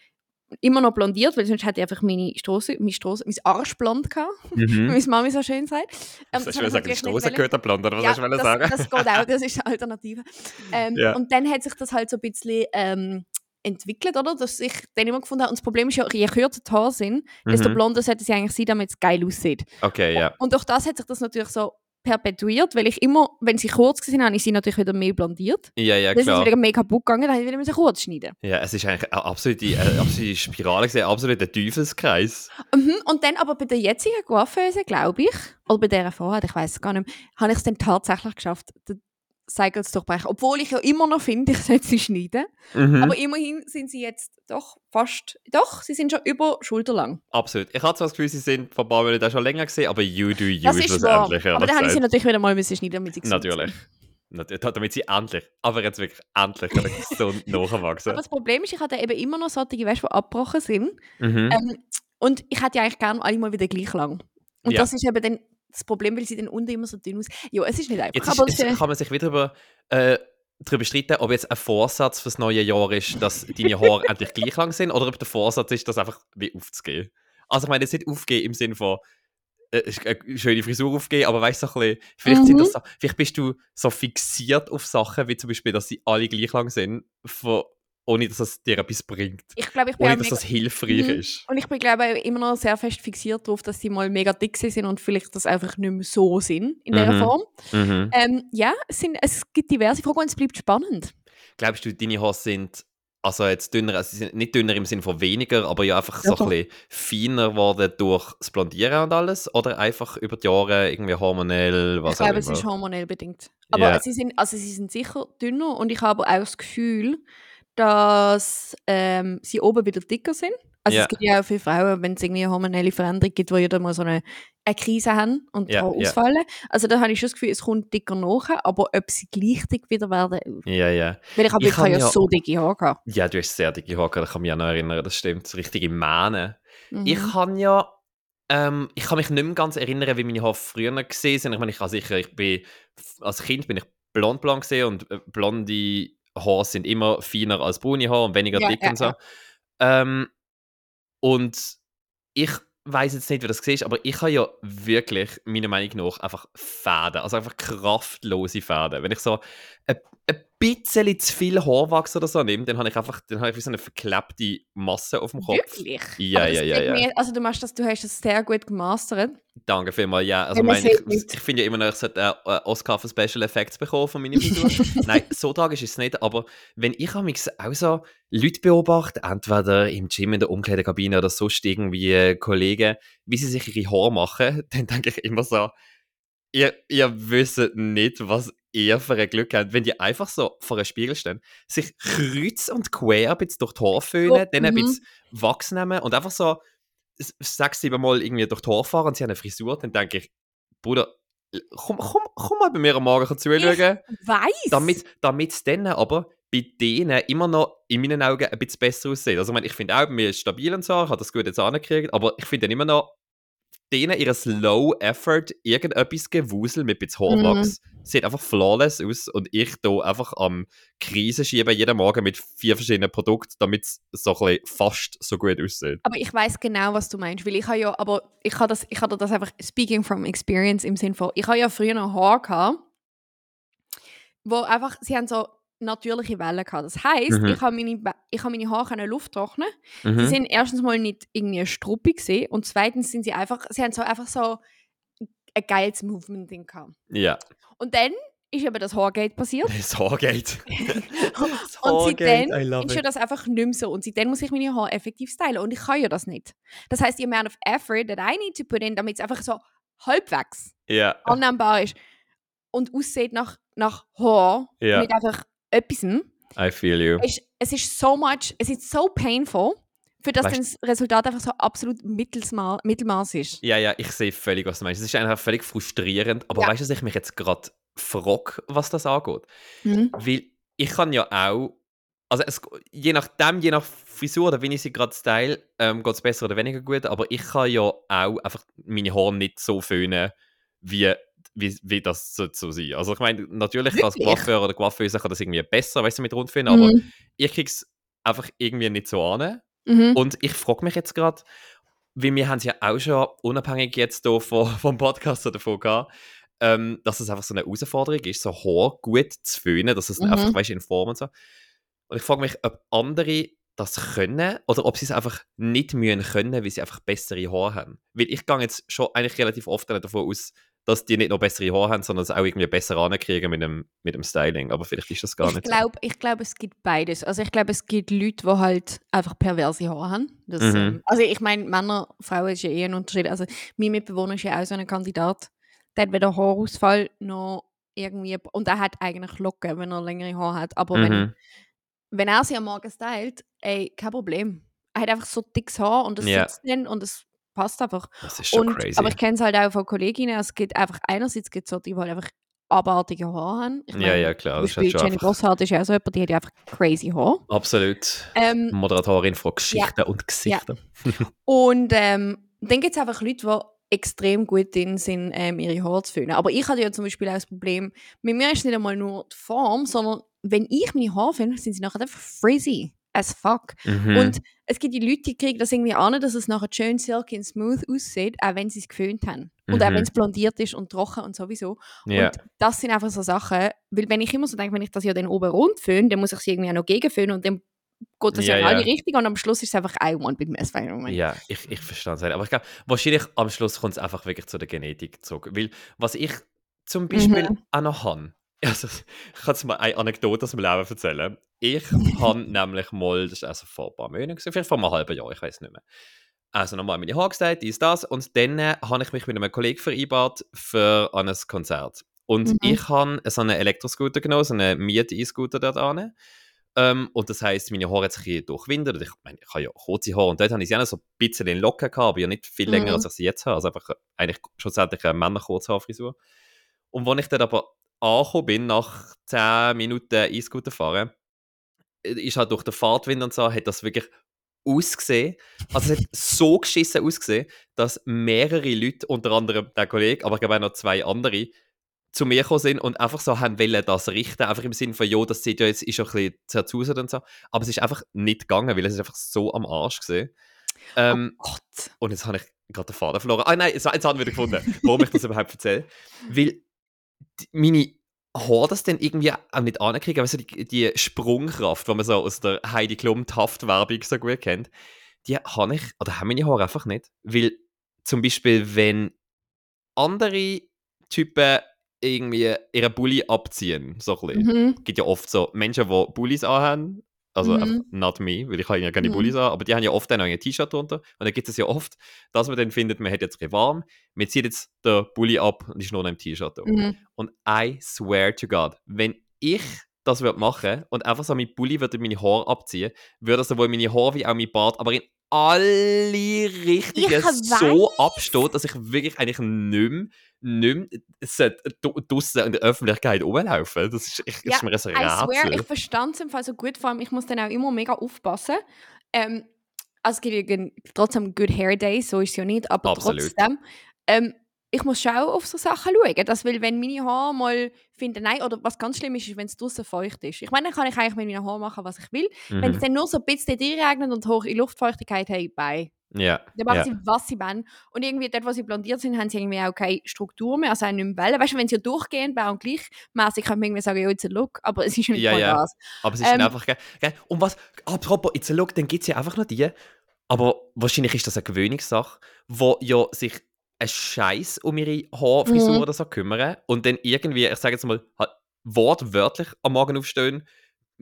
immer noch blondiert, weil sonst hätte ich einfach meine Strasse, meine Strasse, mein Arsch blond gehabt, wie Mhm. meine Mami so schön sagt. Ähm, Was das ich sagen? Die wollen. gehört blond, oder was Ja, du wollen das, sagen? das geht auch, das ist eine Alternative. Ähm, Ja. Und dann hat sich das halt so ein bisschen ähm, entwickelt, oder? Dass ich dann immer gefunden habe, und das Problem ist ja, je kürzer die Haare sind, desto Mhm. blonder sollte sie eigentlich sein, damit es geil aussieht. Okay, ja. Und durch das hat sich das natürlich so perpetuiert, weil ich immer, wenn sie kurz waren, habe ich sie natürlich wieder mehr blondiert. Ja, ja, Dann ist es klar. wieder mega kaputt gegangen, dann ich wieder müssen kurz schneiden. Ja, es ist eigentlich eine absolute, eine absolute Spirale, gewesen, absolut der Teufelskreis. Mhm. Und dann aber bei der jetzigen Coiffeuse, glaube ich, oder bei der vorher, ich weiß es gar nicht mehr, habe ich es dann tatsächlich geschafft, den Cycle zu durchbrechen. Obwohl ich ja immer noch finde, ich sollte sie schneiden. Mhm. Aber immerhin sind sie jetzt doch fast, doch, sie sind schon über schulterlang. Absolut. Ich hatte zwar das Gefühl, sie sind vor ein paar Monaten schon länger gesehen, aber you do you Das ist schlussendlich. Aber dann habe ich sie natürlich wieder mal müssen schneiden, damit sie Natürlich. Damit sie endlich, aber jetzt wirklich endlich gesund nachwachsen. Aber das Problem ist, ich hatte eben immer noch solche, weißt, die abgebrochen sind. Mhm. Ähm, und ich hätte ja eigentlich gerne alle mal wieder gleich lang. Und Ja. das ist eben dann das Problem, weil sie dann unten immer so dünn aus. Ja, es ist nicht einfach. Jetzt, ist, aber es, kann man sich wieder über, äh, darüber streiten, ob jetzt ein Vorsatz fürs neue Jahr ist, dass deine Haare endlich gleich lang sind oder ob der Vorsatz ist, das einfach wie aufzugehen. Also ich meine, jetzt nicht aufgehen im Sinne von äh, eine schöne Frisur aufgehen, aber weißt du, so ein bisschen, vielleicht, sind Mhm. das, vielleicht bist du so fixiert auf Sachen, wie zum Beispiel, dass sie alle gleich lang sind, von, ohne dass es dir etwas bringt. ich glaube, ich bin Ohne dass das hilfreich Mhm. ist. und ich bin glaube ich, immer noch sehr fest fixiert darauf, dass sie mal mega dick sind und vielleicht das einfach nicht mehr so sind in dieser Mhm. Form. Mhm. Ähm, ja, es, sind, es gibt diverse Fragen und es bleibt spannend. Glaubst du, deine Haare sind also jetzt dünner, also sie sind nicht dünner im Sinne von weniger, aber ja einfach so ein bisschen feiner geworden durch das Blondieren und alles? Oder einfach über die Jahre irgendwie hormonell, was ich glaube, es ist hormonell bedingt. Aber Ja. sie, sind, also sie sind sicher dünner und ich habe auch das Gefühl, dass ähm, sie oben wieder dicker sind. Also Ja. es gibt ja auch viele Frauen, wenn es irgendwie eine hormonelle Veränderung gibt, die ja dann mal so eine, eine Krise haben und Ja, daran ja. ausfallen. Also da habe ich schon das Gefühl, es kommt dicker nach, aber ob sie gleich dick wieder werden, Ja, ja. weil ich habe Ich ja so dicke Haare gehabt. Ja, du hast sehr dicke Haare, gehabt, ich kann mich auch noch erinnern, das stimmt, richtige Mähne. Mhm. Ich kann ja, ähm, ich kann mich nicht mehr ganz erinnern, wie meine Haare früher gesehen sind. Ich meine, ich kann sicher, ich bin, als Kind bin ich blond blond gesehen und äh, blonde Haare sind immer feiner als braune Haare und weniger Ja, dick ja, und so. ja. Ähm, und ich weiß jetzt nicht, wie das ist, aber ich habe ja wirklich, meiner Meinung nach, einfach Fäden, also einfach kraftlose Fäden. Wenn ich so eine, ein bisschen zu viel Haarwachs oder so nehme, dann habe ich einfach dann habe ich wie so eine verklebte Masse auf dem Kopf. Wirklich? Ja, ja, ja, ja. mir- also du machst das, du hast das sehr gut gemastert. Danke vielmals, ja. Also Ja, mein, ich, ich finde ja immer noch, ich sollte äh, Oscar für Special Effects bekommen von meiner Figur. Nein, so tragisch ist es nicht, aber wenn ich amigs auch so Leute beobachte, entweder im Gym, in der Umkleidekabine oder sonst irgendwie äh, Kollegen, wie sie sich ihre Haare machen, dann denke ich immer so, ihr, ihr wisst nicht, was ihr für ein Glück habt, wenn die einfach so vor einem Spiegel stehen, sich kreuz und quer ein bisschen durch die Haare föhnen, Oh, dann ein mhm. bisschen Wachs nehmen und einfach so sechs, sieben Mal irgendwie durch die Haare fahren und sie haben eine Frisur, dann denke ich, Bruder, komm, komm, komm mal bei mir am Morgen zuschauen, Weiß. damit damit es dann aber bei denen immer noch in meinen Augen ein bisschen besser aussieht. Also ich, meine, ich finde auch, bei mir ist stabil und so, ich habe das gut jetzt angekriegt, aber ich finde dann immer noch, denen ihres Low-Effort irgendetwas Gewusel mit bisschen Haarwachs sieht einfach flawless aus und ich da einfach am Krise schieben jeden Morgen mit vier verschiedenen Produkten, damit es so ein fast so gut aussieht. Aber ich weiß genau, was du meinst, weil ich habe ja, aber ich habe das, ich habe das einfach speaking from experience im Sinne von, ich habe ja früher noch Haar gehabt, wo einfach, sie haben so natürliche Wellen gehabt. Das heißt, Mhm. ich habe meine, Ba- ich habe meine Haare Luft trocknen. Sie Mhm. sind erstens mal nicht irgendwie struppig gesehen und zweitens sind sie einfach, sie haben so einfach so ein geiles Movement ding gehabt. Ja, Und dann ist eben das Haargate passiert. das Haargate. das Und seitdem ist ja das einfach nicht mehr so. Und seitdem muss ich meine Haare effektiv stylen. Und ich kann ja das nicht. Das heißt, the amount of effort that I need to put in, damit es einfach so halbwegs Ja, annehmbar ist und aussieht nach, nach Haar Ja. mit einfach etwas. I feel you. ist, es ist so much, es ist so painful, für das Weißt- das Resultat einfach so absolut Mittelsma Mittelmaß ist. Ja, ja, ich sehe völlig, was du meinst. Es ist einfach völlig frustrierend. Aber Ja. weißt du, dass ich mich jetzt gerade frage, was das angeht? Mhm. Weil ich kann ja auch, also es, je nachdem, je nach Frisur oder wie ich sie gerade style, ähm, geht es besser oder weniger gut. Aber ich kann ja auch einfach meine Haare nicht so föhnen, wie, wie, wie das so, so sein. Also ich meine, natürlich als Wirklich? Coiffeur oder Coiffeuse kann das irgendwie besser, weißt du, mit rund föhnen, aber Mhm. ich krieg's einfach irgendwie nicht so an. Mhm. Und ich frage mich jetzt gerade, weil wir haben es ja auch schon unabhängig jetzt hier von, vom Podcast so davon gehabt, ähm, dass es einfach so eine Herausforderung ist, so Haar gut zu föhnen, dass es Mhm. einfach, weißt in Form und so. Und ich frage mich, ob andere das können oder ob sie es einfach nicht mühen können, weil sie einfach bessere Haare haben. Weil ich gehe jetzt schon eigentlich relativ oft davon aus, dass die nicht nur bessere Haare haben, sondern es auch irgendwie besser ankriegen mit dem, mit dem Styling. Aber vielleicht ist das gar Ich nicht glaube, ich glaub, es gibt beides. Also ich glaube, es gibt Leute, die halt einfach perverse Haare haben. Das, Mhm. ähm, also ich meine, Männer, Frauen ist ja eh ein Unterschied. Also mein Mitbewohner ist ja auch so ein Kandidat. Der hat weder Haarausfall noch irgendwie... Und er hat eigentlich Locken, wenn er längere Haare hat. Aber so. wenn, Mhm. wenn er sie am Morgen stylt, ey, kein Problem. Er hat einfach so dickes Haar und es Ja. sitzt dann und es passt einfach. Das ist schon Und, crazy. aber ich kenne es halt auch von Kolleginnen. Es gibt einfach einerseits gibt es so, die halt einfach abartige Haare haben. Ich ja, meine, ja, klar. Das Jenny einfach, Bosshardt ist ja auch so jemand, die hat ja einfach crazy Haar. absolut. Ähm, Moderatorin von Geschichten und Gesichtern. und ähm, dann gibt es einfach Leute, die extrem gut drin sind, ähm, ihre Haare zu föhnen. Aber ich hatte ja zum Beispiel auch das Problem, mit mir ist es nicht einmal nur die Form, sondern wenn ich meine Haare föhne, sind sie nachher einfach frizzy as fuck. Mhm. Und es gibt die Leute, die kriegen das irgendwie an, dass es nachher schön silky und smooth aussieht, auch wenn sie es geföhnt haben. Und auch Mhm. wenn es blondiert ist und trocken und sowieso. ja. Und das sind einfach so Sachen, weil wenn ich immer so denke, wenn ich das ja dann oben rund föhne, dann muss ich sie irgendwie auch noch gegenföhnen und dann geht das ja, in alle ja. Richtungen und am Schluss ist es einfach was ich meine? Ja, ich, ich verstehe es. Aber ich glaube, wahrscheinlich am Schluss kommt es einfach wirklich zu der Genetik zurück. Weil, was ich zum Beispiel Mhm. auch noch habe, also, ich kann jetzt mal eine Anekdote aus dem Leben erzählen. Ich habe nämlich mal, das ist also vor ein paar Monaten, vielleicht vor einem halben Jahr, ich weiß nicht mehr. Also nochmal meine Haare gestylt, dies, das. Und dann äh, habe ich mich mit einem Kollegen vereinbart für an ein Konzert. Und Mhm. ich habe so einen Elektroscooter genommen, so einen Miet-E-Scooter dort an. Ähm, und das heisst, meine Haare hat sich ein durchwindet. Ich meine, ich habe ja kurze Haare und dort habe ich sie auch noch so ein bisschen in Locken gehabt, aber ja nicht viel länger, Mhm. als ich sie jetzt habe. Also einfach äh, eigentlich schlussendlich eine Männer-Kurzhaarfrisur. Und als ich dann aber angekommen bin, nach 10 Minuten E-Scooter fahren, äh, ist halt durch den Fahrtwind und so, hat das wirklich ausgesehen. Also es hat so geschissen ausgesehen, dass mehrere Leute, unter anderem der Kollege, aber ich glaube auch noch zwei andere, zu mir gekommen sind und einfach so haben wollen das richten, einfach im Sinne von, jo, das sieht ja jetzt ist schon ein bisschen zerzausert und so, aber es ist einfach nicht gegangen, weil es ist einfach so am Arsch gesehen. Ähm, oh Gott. und jetzt habe ich gerade den Faden verloren. Ah nein, jetzt, jetzt habe ich wieder gefunden, warum ich das überhaupt erzähle. Weil meine Haar das dann irgendwie auch nicht ankriegen, aber so die, die Sprungkraft, die man so aus der Heidi Klum Taft-Werbung so gut kennt, die habe ich, oder haben meine Haare einfach nicht. Weil zum Beispiel, wenn andere Typen irgendwie ihren Bulli abziehen, so ein bisschen. Mhm. gibt ja oft so Menschen, die Bullis anhaben, also Mhm. not me, weil ich habe ja keine Mhm. Bullis an, aber die haben ja oft dann auch ein T-Shirt drunter und dann gibt es ja oft, dass man dann findet, man hat jetzt warm, man zieht jetzt den Bulli ab und ist nur noch im T-Shirt da. Mhm. Und I swear to God, wenn ich das würde machen und einfach so mit Bulli würde meine Haare abziehen, würde sowohl meine Haare wie auch mein Bart, aber in alle Richtungen Ich so abstehen, dass ich wirklich eigentlich nicht mehr, nicht mehr sollte du- draussen in der Öffentlichkeit rumlaufen. Das ist, ich, Ja, ist mir ein I swear, Rätsel. ich verstand es im Fall so gut, vor allem ich muss dann auch immer mega aufpassen. Ähm, also es gibt ja trotzdem Good Hair Days, so ist es ja nicht, aber Absolut. trotzdem. Ähm, ich muss schon auf so Sachen schauen, dass, weil wenn meine Haare mal finden, nein, oder was ganz schlimm ist, ist, wenn es draußen feucht ist. Ich meine, dann kann ich eigentlich mit meinen Haaren machen, was ich will. Wenn es Mhm. dann nur so ein bisschen regnet und hohe Luftfeuchtigkeit haben, bei. Ja, Dann machen ja. sie, was sie wollen. Und irgendwie dort, wo sie blondiert sind, haben sie irgendwie auch keine Struktur mehr, also auch nicht mehr Wellen. Weißt du, wenn sie ja durchgehend und gleichmäßig, könnte man irgendwie sagen, ja, it's a look, aber es ist nicht Ja, mal ja. das. Aber es ist Ähm, einfach, gell, gell? Und was, apropos, jetzt look, dann gibt es ja einfach noch die, aber wahrscheinlich ist das eine Gewöhnungssache, wo ja sich ein Scheiß um ihre Haarfrisur Mhm. oder so kümmern und dann irgendwie, ich sage jetzt mal, wortwörtlich am Morgen aufstehen,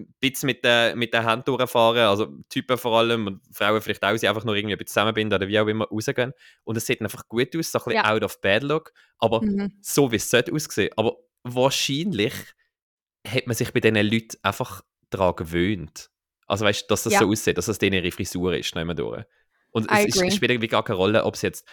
ein bisschen mit der, mit der Hand durchfahren, also Typen vor allem und Frauen vielleicht auch, sie einfach nur irgendwie ein bisschen zusammenbinden oder wie auch immer rausgehen. Und es sieht einfach gut aus, so ein bisschen Ja. out of bad look, aber Mhm. so wie es sollte aussehen. Aber wahrscheinlich hat man sich bei diesen Leuten einfach daran gewöhnt. Also weißt du, dass das Ja. so aussieht, dass das denen ihre Frisur ist, mehr durch. Und I es, ist, es spielt irgendwie gar keine Rolle, ob es jetzt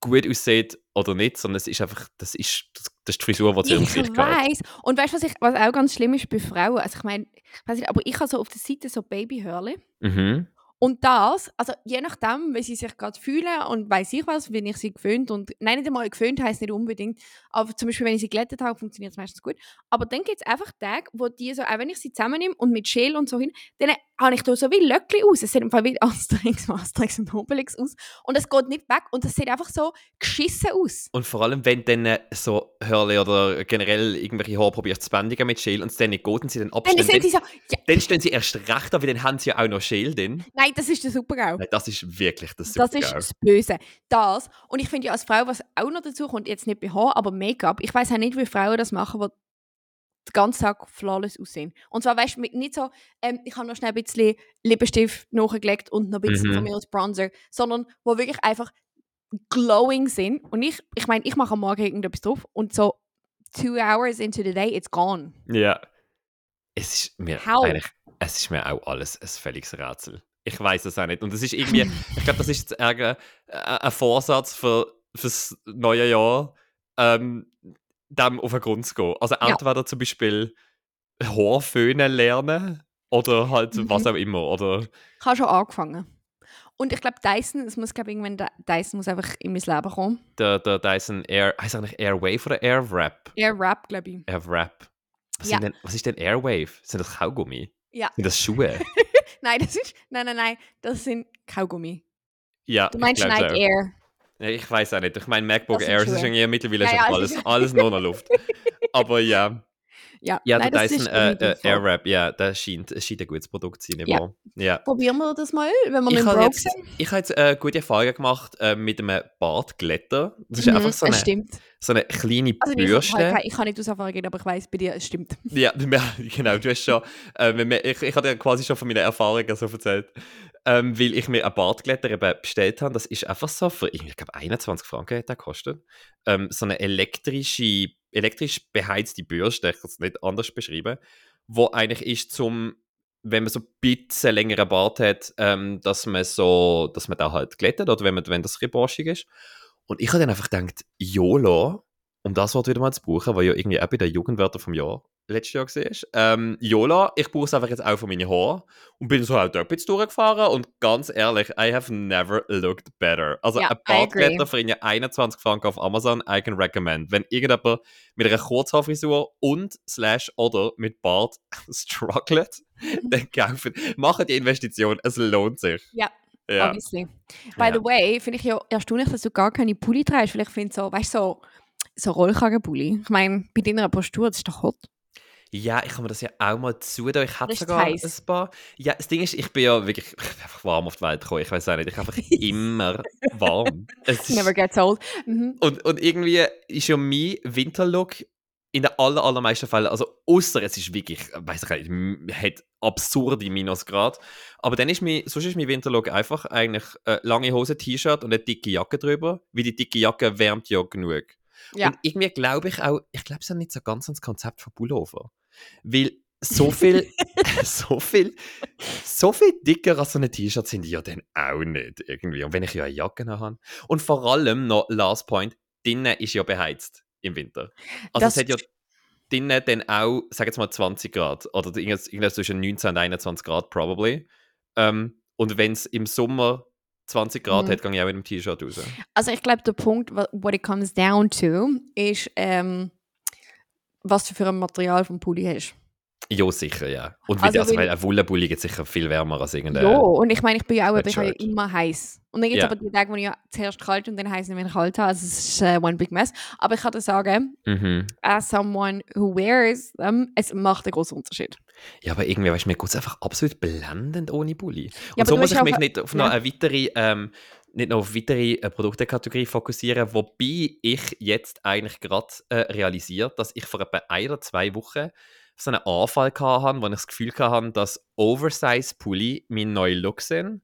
gut aussieht oder nicht, sondern es ist einfach, das ist, das, das ist die Frisur, die zu ihrem Ich Gesicht gehört. weiß. Und weißt du, was, ich- was auch ganz schlimm ist bei Frauen? Also ich meine, ich weiß nicht, aber ich habe so auf der Seite so Babyhörle. Mhm. Und das, also je nachdem, wie sie sich gerade fühlen und weiß ich was, bin ich sie gewöhnt und nein, nicht einmal gewöhnt heißt nicht unbedingt, aber zum Beispiel, wenn ich sie glättet habe, funktioniert es meistens gut. Aber dann gibt es einfach Tage, wo die so, auch wenn ich sie zusammennehme und mit Schäl und so hin, dann habe ich da so wie Löckli aus. Es sieht im Fall wie Asterix, Asterix und Obelix aus und es geht nicht weg und es sieht einfach so geschissen aus. Und vor allem, wenn dann äh, so Hörle oder generell irgendwelche Haare probierst zu bändigen mit Schäl und es dann nicht geht und sie dann Dann abstellen, sind dann, sie so, ja, dann stehen sie erst recht an, weil dann haben sie ja auch noch Schäl drin. nein, das ist der Super-GAU. Nein, das ist wirklich das Das Super-GAU. ist das Böse. Das. Und ich finde ja als Frau, was auch noch dazu kommt, jetzt nicht bei Haar, aber Make-up. Ich weiß auch nicht, wie Frauen das machen, die den ganzen Tag flawless aussehen. Und zwar, weißt du, nicht so, ähm, ich habe noch schnell ein bisschen Lippenstift nachgelegt und noch ein bisschen Mhm. von mir als Bronzer, sondern wo wirklich einfach glowing sind. Und ich, ich meine, ich mache am Morgen irgendetwas drauf und so two hours into the day, it's gone. Ja. Es ist mir How? eigentlich, es ist mir auch alles ein völliges Rätsel. Ich weiß es auch nicht. Und es ist irgendwie, ich glaube, das ist jetzt äh, ein Vorsatz für fürs neue Jahr, ähm, dem auf den Grund zu gehen. Also Ja. entweder zum Beispiel Haarföhnen lernen oder halt Mhm. was auch immer. Oder Ich habe schon angefangen. Und ich glaube, Dyson, es muss, glaube irgendwann, Dyson muss einfach in mein Leben kommen. der, der Dyson Air, heißt eigentlich Airwave oder Airwrap? Eher Rap, glaube ich. Airwrap. Was, Ja. denn, was ist denn Airwave? Sind das Kaugummi? Ja. Sind das Schuhe? Nein, das ist. Nein, nein, nein. Das sind Kaugummi. ja, Du meinst Nike auch. Air. Ich weiß auch nicht. Ich meine, MacBook Air ist irgendwie mittlerweile Ja, ist ja, alles, alles nur noch Luft. Aber ja, Ja, ja nein, der das Dyson ist äh, äh. Airwrap, ja, der scheint, scheint ein gutes Produkt zu sein. Ja. ja. Probieren wir das mal, wenn wir Ich habe broke jetzt, sind. ich habe jetzt äh, gute Erfahrungen gemacht äh, mit einem Bartglätter. Das ist Mhm, einfach so eine, stimmt. so eine kleine Also, ich, Bürste. habe, ich kann nicht aus Erfahrung reden, aber ich weiß bei dir, es stimmt. Ja, genau, du hast schon, äh, wir- ich, ich habe dir quasi schon von meinen Erfahrungen so erzählt, ähm, weil ich mir einen Bartglätter eben bestellt habe, das ist einfach so für, ich glaube 21 Franken hat der gekostet, ähm, so eine elektrische, elektrisch beheizte Bürste, ich kann es nicht anders beschreiben, wo eigentlich ist zum, wenn man so ein bisschen längeren Bart hat, ähm, dass man so, dass man da halt glättet oder wenn, man, wenn das ein bisschen borschig ist. Und ich habe dann einfach gedacht, YOLO, um das Wort wieder mal zu brauchen, weil ja irgendwie auch bei den Jugendwörtern vom Jahr letztes Jahr war. Ähm, Yola, ich brauche es einfach jetzt auch für meine Haare und bin so halt dort durchgefahren und ganz ehrlich, I have never looked better. Also Ja, ein. Bartglätter für irgendwie 21 Franken auf Amazon, I can recommend. Wenn irgendjemand mit einer Kurzhaarfrisur und slash oder mit Bart struggelt, dann kaufen, machen die Investition, es lohnt sich. Ja, Ja. Obviously. By Ja. the way, finde ich ja erstaunlich, dass du gar keine Pulli trägst, weil ich finde so, weißt du, so So Rollkragenpulli. Ich meine, bei deiner Postur, das ist doch hot. Ja, ich kann mir das ja auch mal zutun. Ich hatte sogar ein heiß. paar. Ja, das Ding ist, ich bin ja wirklich ich bin einfach warm auf die Welt gekommen. Ich weiß auch nicht, ich bin einfach immer warm. Es Never gets old. Mhm. und, und irgendwie ist ja mein Winterlook in den aller, allermeisten Fällen, also außer es ist wirklich, weiß ich nicht, hat absurde Minusgrad. Aber dann ist mein, sonst ist mein Winterlook einfach eigentlich äh, lange Hose, T-Shirt und eine dicke Jacke drüber, weil die dicke Jacke wärmt ja genug. Ja. Und irgendwie glaube ich auch, ich glaube es ist nicht so ganz ans Konzept von Pullover. Weil so viel, so viel, so viel dicker als so ein T-Shirt sind die ja dann auch nicht irgendwie. Und wenn ich ja eine Jacke noch habe. Und vor allem noch, last point, drinnen ist ja beheizt im Winter. Also Das es hat ja drinnen dann auch, sag jetzt mal 20 Grad oder irgendwas, zwischen 19 und 21 Grad probably. Ähm, und wenn es im Sommer 20 Grad Mhm. hat, gehe ich auch mit dem T-Shirt raus. Also ich glaube, der Punkt, what it comes down to, ist, ähm, was du für ein Material vom Pulli hast. Ja, sicher, ja. Und Also also, also, weil- ein Wollenpulli geht sicher viel wärmer als irgendein... Ja, und ich meine, ich bin ja auch, ich ja Sweatshirt. immer heiß. Und dann gibt es Ja. aber die Tage, wo ich ja zuerst kalt und dann heiß nicht mehr kalt habe. Also es ist äh, one big mess. Aber ich kann dir sagen, Mhm. as someone who wears them, es macht einen großen Unterschied. Ja, aber irgendwie, weißt du, mir geht es einfach absolut blendend ohne Bulli. Und aber so muss ich ja mich nicht auf ja. noch eine weitere, ähm, nicht noch auf weitere äh, Produktekategorie fokussieren, wobei ich jetzt eigentlich gerade äh, realisiert, dass ich vor etwa ein oder zwei Wochen so einen Anfall hatte, wo ich das Gefühl hatte, dass Oversize-Pulli mein neuer Look sind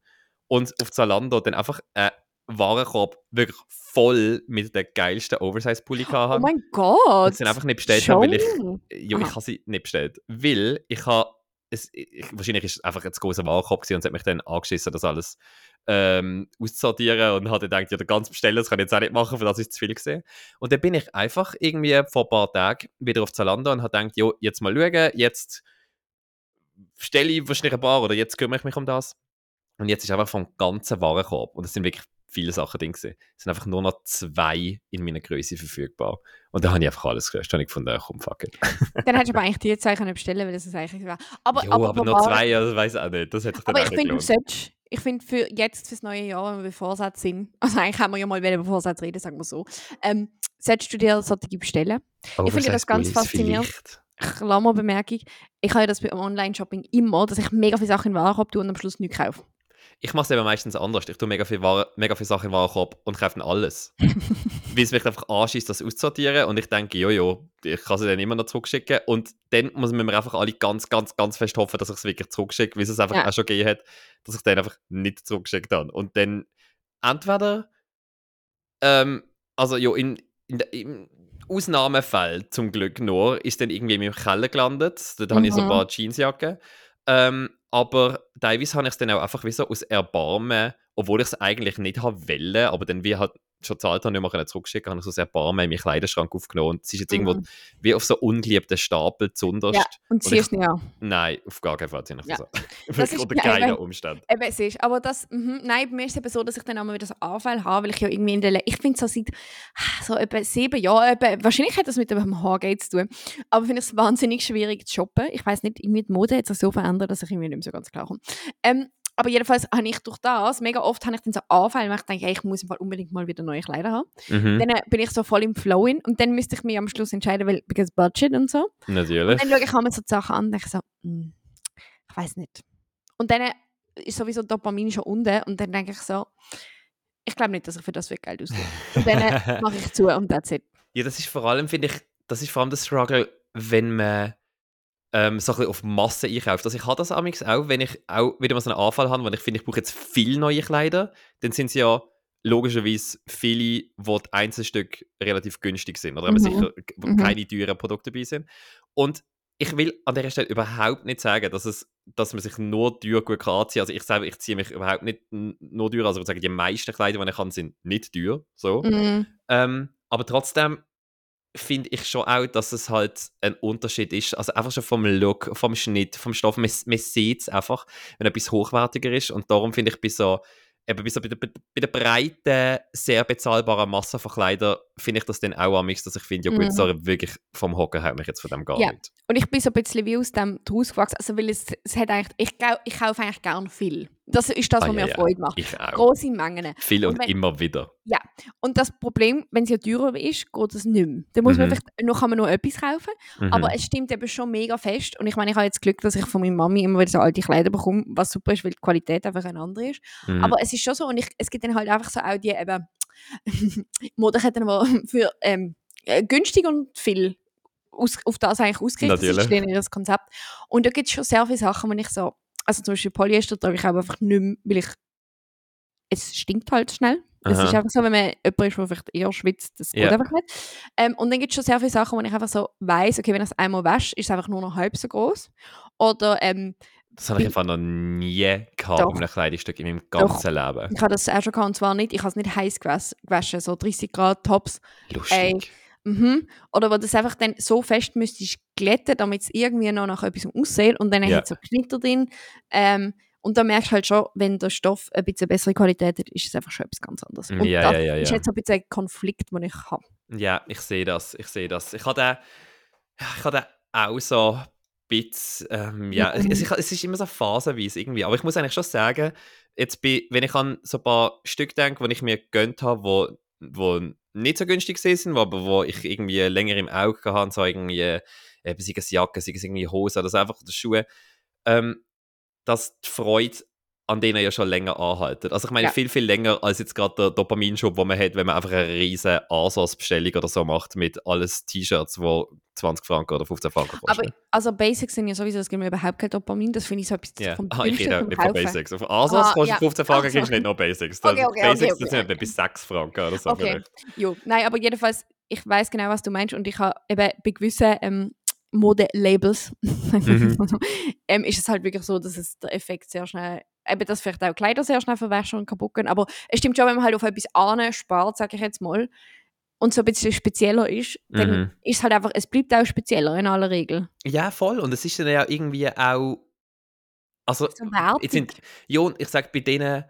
und auf Zalando dann einfach ein Warenkorb wirklich voll mit den geilsten Oversize-Pulli Oh hatte. mein Gott! und sie einfach nicht bestellt haben, weil ich Schon? ja, ich Aha. habe sie nicht bestellt. Weil ich habe. Es, ich, wahrscheinlich ist einfach ein großer Warenkorb und hat mich dann angeschissen, das alles ähm, auszusortieren und habe dann gedacht, ja, der ganz bestellen, das kann ich jetzt auch nicht machen, für das ist zu viel gesehen. Und dann bin ich einfach irgendwie vor ein paar Tagen wieder auf Zalando und habe gedacht, jo, jetzt mal schauen, jetzt stelle ich wahrscheinlich ein paar oder jetzt kümmere ich mich um das. Und jetzt ist einfach vom ganzen Warenkorb, und es sind wirklich viele Sachen drin gewesen, es sind einfach nur noch zwei in meiner Größe verfügbar. Und da habe ich einfach alles gelöscht. Da habe ich gefunden, komm, fuck it. Dann hättest du aber eigentlich die zwei können bestellen, weil das ist eigentlich war. Aber, Jo, aber, aber nur zwei, also weiß auch nicht. Das hat sich dann Aber ich finde, du gelohnt. solltest, ich finde für jetzt, fürs neue Jahr, wenn wir bei Vorsätzen sind, also eigentlich haben wir ja mal über Vorsätze reden, sagen wir so, ähm, solltest du dir solche bestellen. Ich finde das ganz faszinierend. vielleicht. Klammerbemerkung, ich habe ja das beim Online-Shopping immer, dass ich mega viele Sachen in Warenkorb tue und am Schluss nichts kaufe. Ich mache es eben meistens anders. Ich tue mega viele, Waren, mega viele Sachen in den Warenkorb und kaufe alles. Weil es mich einfach anschießt, das auszusortieren. Und ich denke, jojo, ich kann sie dann immer noch zurückschicken. Und dann muss man mir einfach alle ganz, ganz, ganz fest hoffen, dass ich es wirklich zurückschicke, weil es einfach Ja. auch schon gegeben hat, dass ich dann einfach nicht zurückgeschickt habe. Und dann entweder, ähm, also ja, in, in, im Ausnahmefall zum Glück nur, ist dann irgendwie in meinem Keller gelandet. Dort habe ich so ein Mhm. paar Jeansjacken. Ähm, aber teilweise habe ich es dann auch einfach wie so aus Erbarmen, obwohl ich es eigentlich nicht haben wollte, aber dann wie halt schon zahlt habe, nicht mehr zurückschicken, habe ich so aus Erbarmen in meinen Kleiderschrank aufgenommen und es ist jetzt irgendwo Mhm. wie auf so ungeliebten Stapel zunderst. Ja, und ziehst nicht an. Nein, auf gar keinen Fall ich Ja. an. Das ist unter keinen eben- Umständen. Eben, es ist. Aber das, mhm, nein, bei mir ist es eben so, dass ich dann auch mal wieder so Anfall habe, weil ich ja irgendwie in der, Le ich finde so seit so etwa sieben Jahren, etwa, wahrscheinlich hat das mit dem Haargate zu tun, aber finde ich es wahnsinnig schwierig zu shoppen. Ich weiß nicht, irgendwie die Mode hat sich so verändert, dass ich irgendwie nicht mehr so ganz klar komme. Ähm, aber jedenfalls habe ich durch das, mega oft habe ich dann so Anfall, weil ich denke, hey, ich muss unbedingt mal wieder neue Kleider haben. Mhm, Dann äh, bin ich so voll im Flow in und dann müsste ich mich am Schluss entscheiden, weil, because Budget und so. natürlich. Dann schaue ich einmal so die Sachen an und denke so, hm, ich weiß nicht. Und dann ist sowieso Dopamin schon unten und dann denke ich so, ich glaube nicht, dass ich für das viel Geld ausgebe. Und dann äh, mache ich zu und that's it. Ja, das ist vor allem, finde ich, das ist vor allem der Struggle, wenn man ähm, so ein bisschen auf Masse einkauft. Also ich habe das amigs auch, wenn ich auch wieder mal so einen Anfall habe, wo ich finde, ich brauche jetzt viel neue Kleider, dann sind es ja logischerweise viele, wo die Einzelstücke relativ günstig sind oder eben Mhm. sicher wo Mhm. keine teuren Produkte dabei sind. Und ich will an dieser Stelle überhaupt nicht sagen, dass, es, dass man sich nur teuer gut kann anziehen kann. Also ich selber, ich ziehe mich überhaupt nicht nur teuer. Also ich würde sagen, die meisten Kleider, die ich kann, sind nicht teuer. So. Mm, Ähm, aber trotzdem finde ich schon auch, dass es halt ein Unterschied ist. Also einfach schon vom Look, vom Schnitt, vom Stoff. Man, man sieht es einfach, wenn etwas hochwertiger ist. Und darum finde ich bei so, eben bei, so bei, der, bei der breiten, sehr bezahlbaren Masse von Kleidern, finde ich das dann auch amigs, dass ich finde, ja gut, Mhm. sorry, wirklich vom Hocken haut mich jetzt von dem gar Ja. nicht. Und ich bin so ein bisschen wie aus dem draus gewachsen. Also weil es, es hat eigentlich, ich, ich kaufe eigentlich gern viel. Das ist das, Ah, was ja, mir ja. Freude macht. Ich auch. Große Mengen. Viel und Und wenn- immer wieder. Und das Problem, wenn es ja teurer ist, geht es nicht mehr. Dann muss man Mhm. vielleicht, noch kann man noch etwas kaufen, Mhm. aber es stimmt eben schon mega fest. Und ich meine, ich habe jetzt Glück, dass ich von meiner Mami immer wieder so alte Kleider bekomme, was super ist, weil die Qualität einfach eine andere ist. Mhm. Aber es ist schon so, und ich, es gibt dann halt einfach so auch die eben Modeketten, die für ähm, äh, günstig und viel aus, auf das eigentlich ausgerichtet sind, stehen ihr Konzept. Und da gibt es schon sehr viele Sachen, wo ich so, also zum Beispiel Polyester trage ich auch einfach nicht mehr, weil ich, es stinkt halt schnell. Es ist einfach so, wenn man jemand ist, der vielleicht eher schwitzt, das geht Ja. einfach nicht. Ähm, und dann gibt es schon sehr viele Sachen, wo ich einfach so weiss, okay, wenn ich es einmal wasche, ist es einfach nur noch halb so groß. Oder ähm, das habe ich einfach noch nie gehabt Doch. bei einem Kleidungsstück in meinem ganzen Leben. ich habe das auch schon gehabt, und zwar nicht, ich habe es nicht heiß gewasch- gewaschen, so 30 Grad Tops. Lustig. Ey. Mhm. Oder wo das einfach dann so fest müsstest glätten, damit es irgendwie noch nach etwas aussieht und dann Ja. hat es so Knitter drin. Ähm, und da merkst du halt schon, wenn der Stoff ein bisschen bessere Qualität hat, ist es einfach schon etwas ganz anderes. Und Ja, das ja, ja, ist jetzt ein bisschen ein Konflikt, den ich habe. Ja, ich sehe das, ich sehe das. Ich habe den, ich habe den auch so bisschen, ähm, ja, Mhm. es, es ist immer so phasenweise irgendwie, aber ich muss eigentlich schon sagen, jetzt bin, wenn ich an so ein paar Stück denke, die ich mir gegönnt habe, wo, wo nicht so günstig sind, wo, aber wo ich irgendwie länger im Auge hatte, so irgendwie, eben sei es Jacke, sei es irgendwie Hose oder so einfach Schuhe, ähm, dass die Freude an denen ja schon länger anhalten. Also ich meine, Ja. viel, viel länger als jetzt gerade der Dopaminschub, den man hat, wenn man einfach eine riesen ASOS-Bestellung oder so macht mit alles T-Shirts, die 20 Franken oder 15 Franken kosten. Aber also Basics sind ja sowieso, es gibt mir überhaupt kein Dopamin, das finde ich so etwas ja. vom ah, ich rede nicht von. Basics. Auf ASOS Ah, kostet ja. 15 Franken, Ach so. kriegst du nicht noch Basics. Das, Okay, okay, Basics okay, sind okay. bis 6 Franken oder so Okay, jo. Nein, aber jedenfalls, ich weiß genau, was du meinst und ich habe eben bei gewissen ähm, Modelabels Mhm. ähm, ist es halt wirklich so, dass es der Effekt sehr schnell, eben dass vielleicht auch Kleider sehr schnell verwaschen und kaputt gehen, aber es stimmt schon, wenn man halt auf etwas ane spart, sage ich jetzt mal, und so ein bisschen spezieller ist, dann Mhm. ist es halt einfach, es bleibt auch spezieller in aller Regel. Ja, voll. Und es ist dann ja irgendwie auch. Also, So jetzt sind, ja, und ich sage bei denen,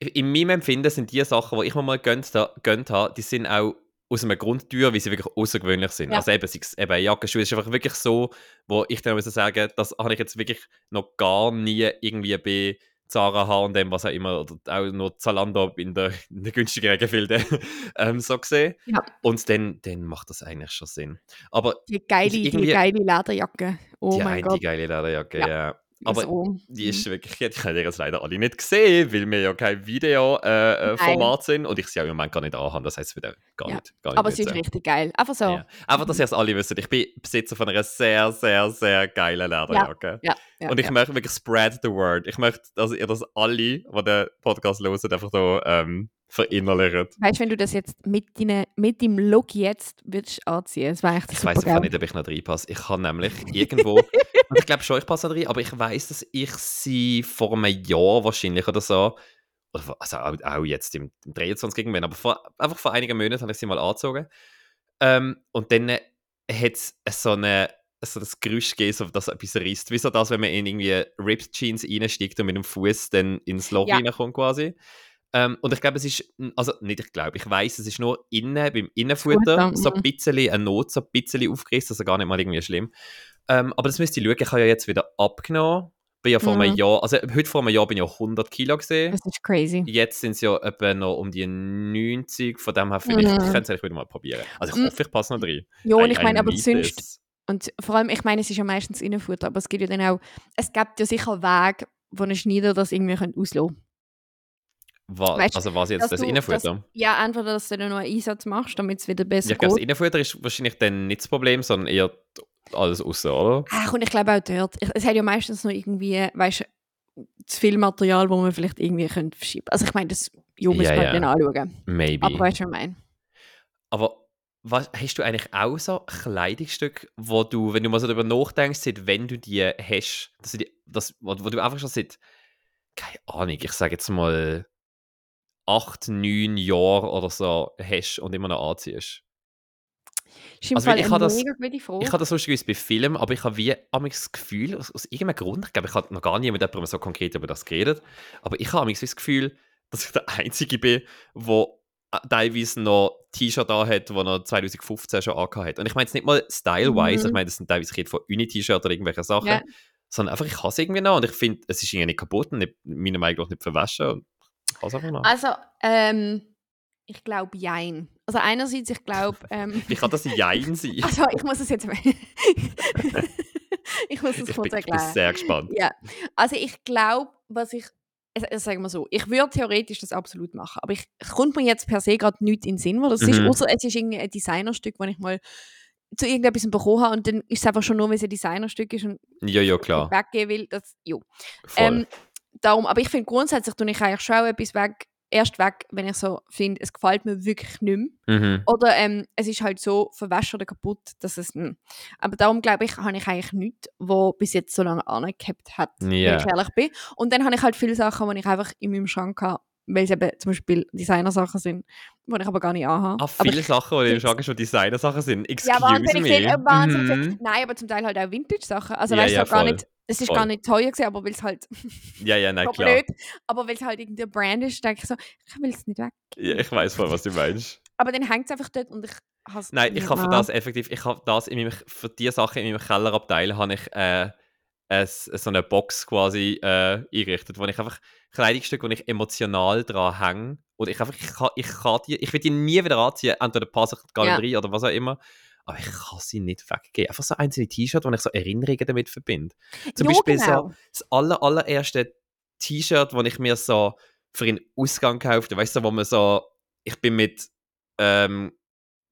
in meinem Empfinden sind die Sachen, die ich mir mal gönnt, gönnt habe, die sind auch aus einem Grund teuer, weil sie wirklich außergewöhnlich sind. Ja. Also eben, eben Jackenschuhe, ist einfach wirklich so, wo ich dann muss sagen, das habe ich jetzt wirklich noch gar nie irgendwie bei Zara, H&M, was auch immer, oder auch nur Zalando in der, in der günstigeren Gefilde ähm, so gesehen. Ja. Und dann, dann macht das eigentlich schon Sinn. Aber die geile, die geile Lederjacke. Oh die mein eine Gott. geile Lederjacke, Ja. ja. Aber so. die ist wirklich, ich habe jetzt leider alle nicht gesehen, weil wir ja kein Video-Format äh, äh, sind und ich sie auch im Moment gar nicht anhabe. Das heißt wieder gar Ja. nicht. Gar nicht Aber sie ist richtig geil. Einfach so. Ja. Einfach, dass ihr es alle wisst. Ich bin Besitzer von einer sehr, sehr, sehr geilen Lederjacke. Ja, und ich möchte wirklich spread the word. Ich möchte, dass ihr das alle, die den Podcast hören, einfach so ähm, verinnerlicht. Weißt du, wenn du das jetzt mit, deine, mit deinem Look jetzt würdest anziehen, das wäre echt Ich weiß einfach nicht, ob ich noch reinpasse. Ich habe nämlich irgendwo, ich glaube schon, ich passe noch rein, aber ich weiß, dass ich sie vor einem Jahr wahrscheinlich oder so, also auch, jetzt im, im 23 irgendwann, aber vor, einfach vor einigen Monaten habe ich sie mal angezogen. Ähm, und dann hat es so eine so das Gerüst gegeben, so, dass etwas reißt. Wie so das, wenn man in irgendwie Ripped Jeans reinsteigt und mit dem Fuß dann ins Loch Ja. reinkommt quasi. Ähm, und ich glaube, es ist, also nicht ich glaube, ich weiß, es ist nur innen, beim Innenfutter, Futter, so ein mhm. bisschen eine Not, so ein bisschen aufgerissen, also gar nicht mal irgendwie schlimm. Ähm, aber das müsst ihr schauen, ich habe ja jetzt wieder abgenommen. Bin ja vor einem Mhm. Jahr, also heute vor einem Jahr bin ich ja 100 Kilo gesehen. Das ist crazy. Jetzt sind es ja etwa noch um die 90, von dem her vielleicht, Mhm. ich könnte es eigentlich wieder mal probieren. Also ich hoffe, ich passe noch rein. Ja, und ich I meine, aber sonst, und vor allem, ich meine, es ist ja meistens Innenfutter, aber es gibt ja dann auch, es gibt ja sicher Wege, wo ein Schneider das irgendwie könnte auslösen Was, Weißt also was jetzt, dass das Innenfutter? Ja, entweder, dass du dann noch einen Einsatz machst, damit es wieder besser Ja, ich glaube, das geht. Innenfutter ist wahrscheinlich dann nicht das Problem, sondern eher alles außen, oder? Ach, und ich glaube auch dort, ich, es hat ja meistens noch irgendwie, weißt du, zu viel Material, wo man vielleicht irgendwie könnte verschieben Also ich meine, das muss Ja, ja. dann anschauen. Maybe. Aber weißt du, was ich meine? Aber was, hast du eigentlich auch so Kleidungsstücke, wo du, wenn du mal so darüber nachdenkst, seit wenn du die hast, dass du die, das, wo, wo du einfach schon seit, keine Ahnung, ich sage jetzt mal acht, neun Jahre oder so hast und immer noch anziehst? Ist Also, ich habe das-. Ich habe das lustigerweise bei Filmen, aber ich habe wie das Gefühl, aus, aus irgendeinem Grund, ich glaube, ich habe noch gar nie mit jemandem so konkret über das geredet, aber ich habe das Gefühl, dass ich der Einzige bin, der teilweise noch T-Shirt da hat, wo er 2015 schon angehabt hat. Und ich meine jetzt nicht mal style-wise, Mhm. ich meine, das sind teilweise Kinder von Uni-T-Shirt oder irgendwelche Sachen, Ja. sondern einfach, ich habe es irgendwie noch und ich finde, es ist irgendwie nicht kaputt und nicht, meiner Meinung nach nicht verwaschen habe es einfach noch. Also, ähm, ich glaube, jein. Also einerseits, ich glaube... Ähm, Wie kann das Jein sein? also, ich muss es jetzt... ich muss es ich, kurz bin, ich bin erklären. sehr gespannt. Ja, also ich glaube, was ich... Also, also sagen wir so, ich würde theoretisch das absolut machen, aber ich es kommt mir jetzt per se gerade nichts in den Sinn, was das ist, Mhm. außer es ist irgendwie ein Designerstück, das ich mal zu irgendetwas bekommen habe und dann ist es einfach schon nur, weil es ein Designerstück ist und Ja, ja, klar. weggeben will, das, jo. Voll. Ähm, darum, aber ich finde grundsätzlich tue ich eigentlich schon auch etwas weg, erst weg, wenn ich so finde, es gefällt mir wirklich nicht mehr. mhm. Oder ähm, es ist halt so verwaschen oder kaputt, dass es. mm. Aber darum glaube ich, habe ich eigentlich nichts, wo bis jetzt so lange angehabt hat, wenn Ja. ich ehrlich bin. Und dann habe ich halt viele Sachen, die ich einfach in meinem Schrank habe, weil es eben zum Beispiel Designer-Sachen sind, die ich aber gar nicht anhabe. Ah, aber viele Sachen, die im Schrank schon Designer-Sachen sind. Excuse ja, wahnsinnig me. viel, äh, wahnsinnig viel. Mhm. Nein, aber zum Teil halt auch Vintage-Sachen. Also Ja, weißt du, ja, so gar nicht, es ist Voll. gar nicht teuer gewesen, aber weil es halt Ja, ja, nein, klar. blöd, aber weil es halt irgendein Brand ist, denke ich so, ich will es nicht weg. Ja, ich weiß voll, was du meinst. Aber dann hängt es einfach dort und ich habe es Nein, ich nicht habe für das effektiv, ich habe das in meinem, für die Sachen in meinem Kellerabteil habe ich äh, es, so eine Box quasi äh, eingerichtet, wo ich einfach Kleidungsstücke, wo ich emotional dran hänge und ich einfach, ich kann, ich kann die, ich will die nie wieder anziehen, entweder passe ich die Galerie oder was auch immer, aber ich kann sie nicht weggeben. Einfach so einzelne T-Shirts, wo ich so Erinnerungen damit verbinde. Zum Ja, Beispiel genau. so das aller, allererste T-Shirt, das ich mir so für einen Ausgang kaufte, weißt du, wo man so, ich bin mit, ähm,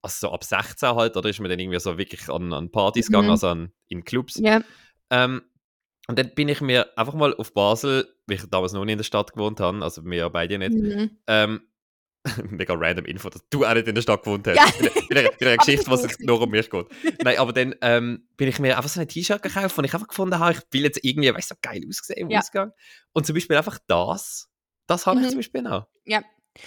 also so ab 16 halt, oder ist man dann irgendwie so wirklich an, an Partys Mhm. gegangen, also an, in Clubs. Ja, Ähm, und dann bin ich mir einfach mal auf Basel, weil ich damals noch nicht in der Stadt gewohnt habe, also wir ja beide nicht, mhm. ähm, mega random Info, dass du auch nicht in der Stadt gewohnt hast. Ja. Wieder, wieder, wieder eine Aber Geschichte, was das jetzt nur um mich geht. Nein, aber dann ähm, bin ich mir einfach so ein T-Shirt gekauft, wo ich einfach gefunden habe, ich will jetzt irgendwie, weißt du, so geil aussehen im Ja. Ausgang. Und zum Beispiel einfach das, das habe ich Mhm. zum Beispiel noch. Ja.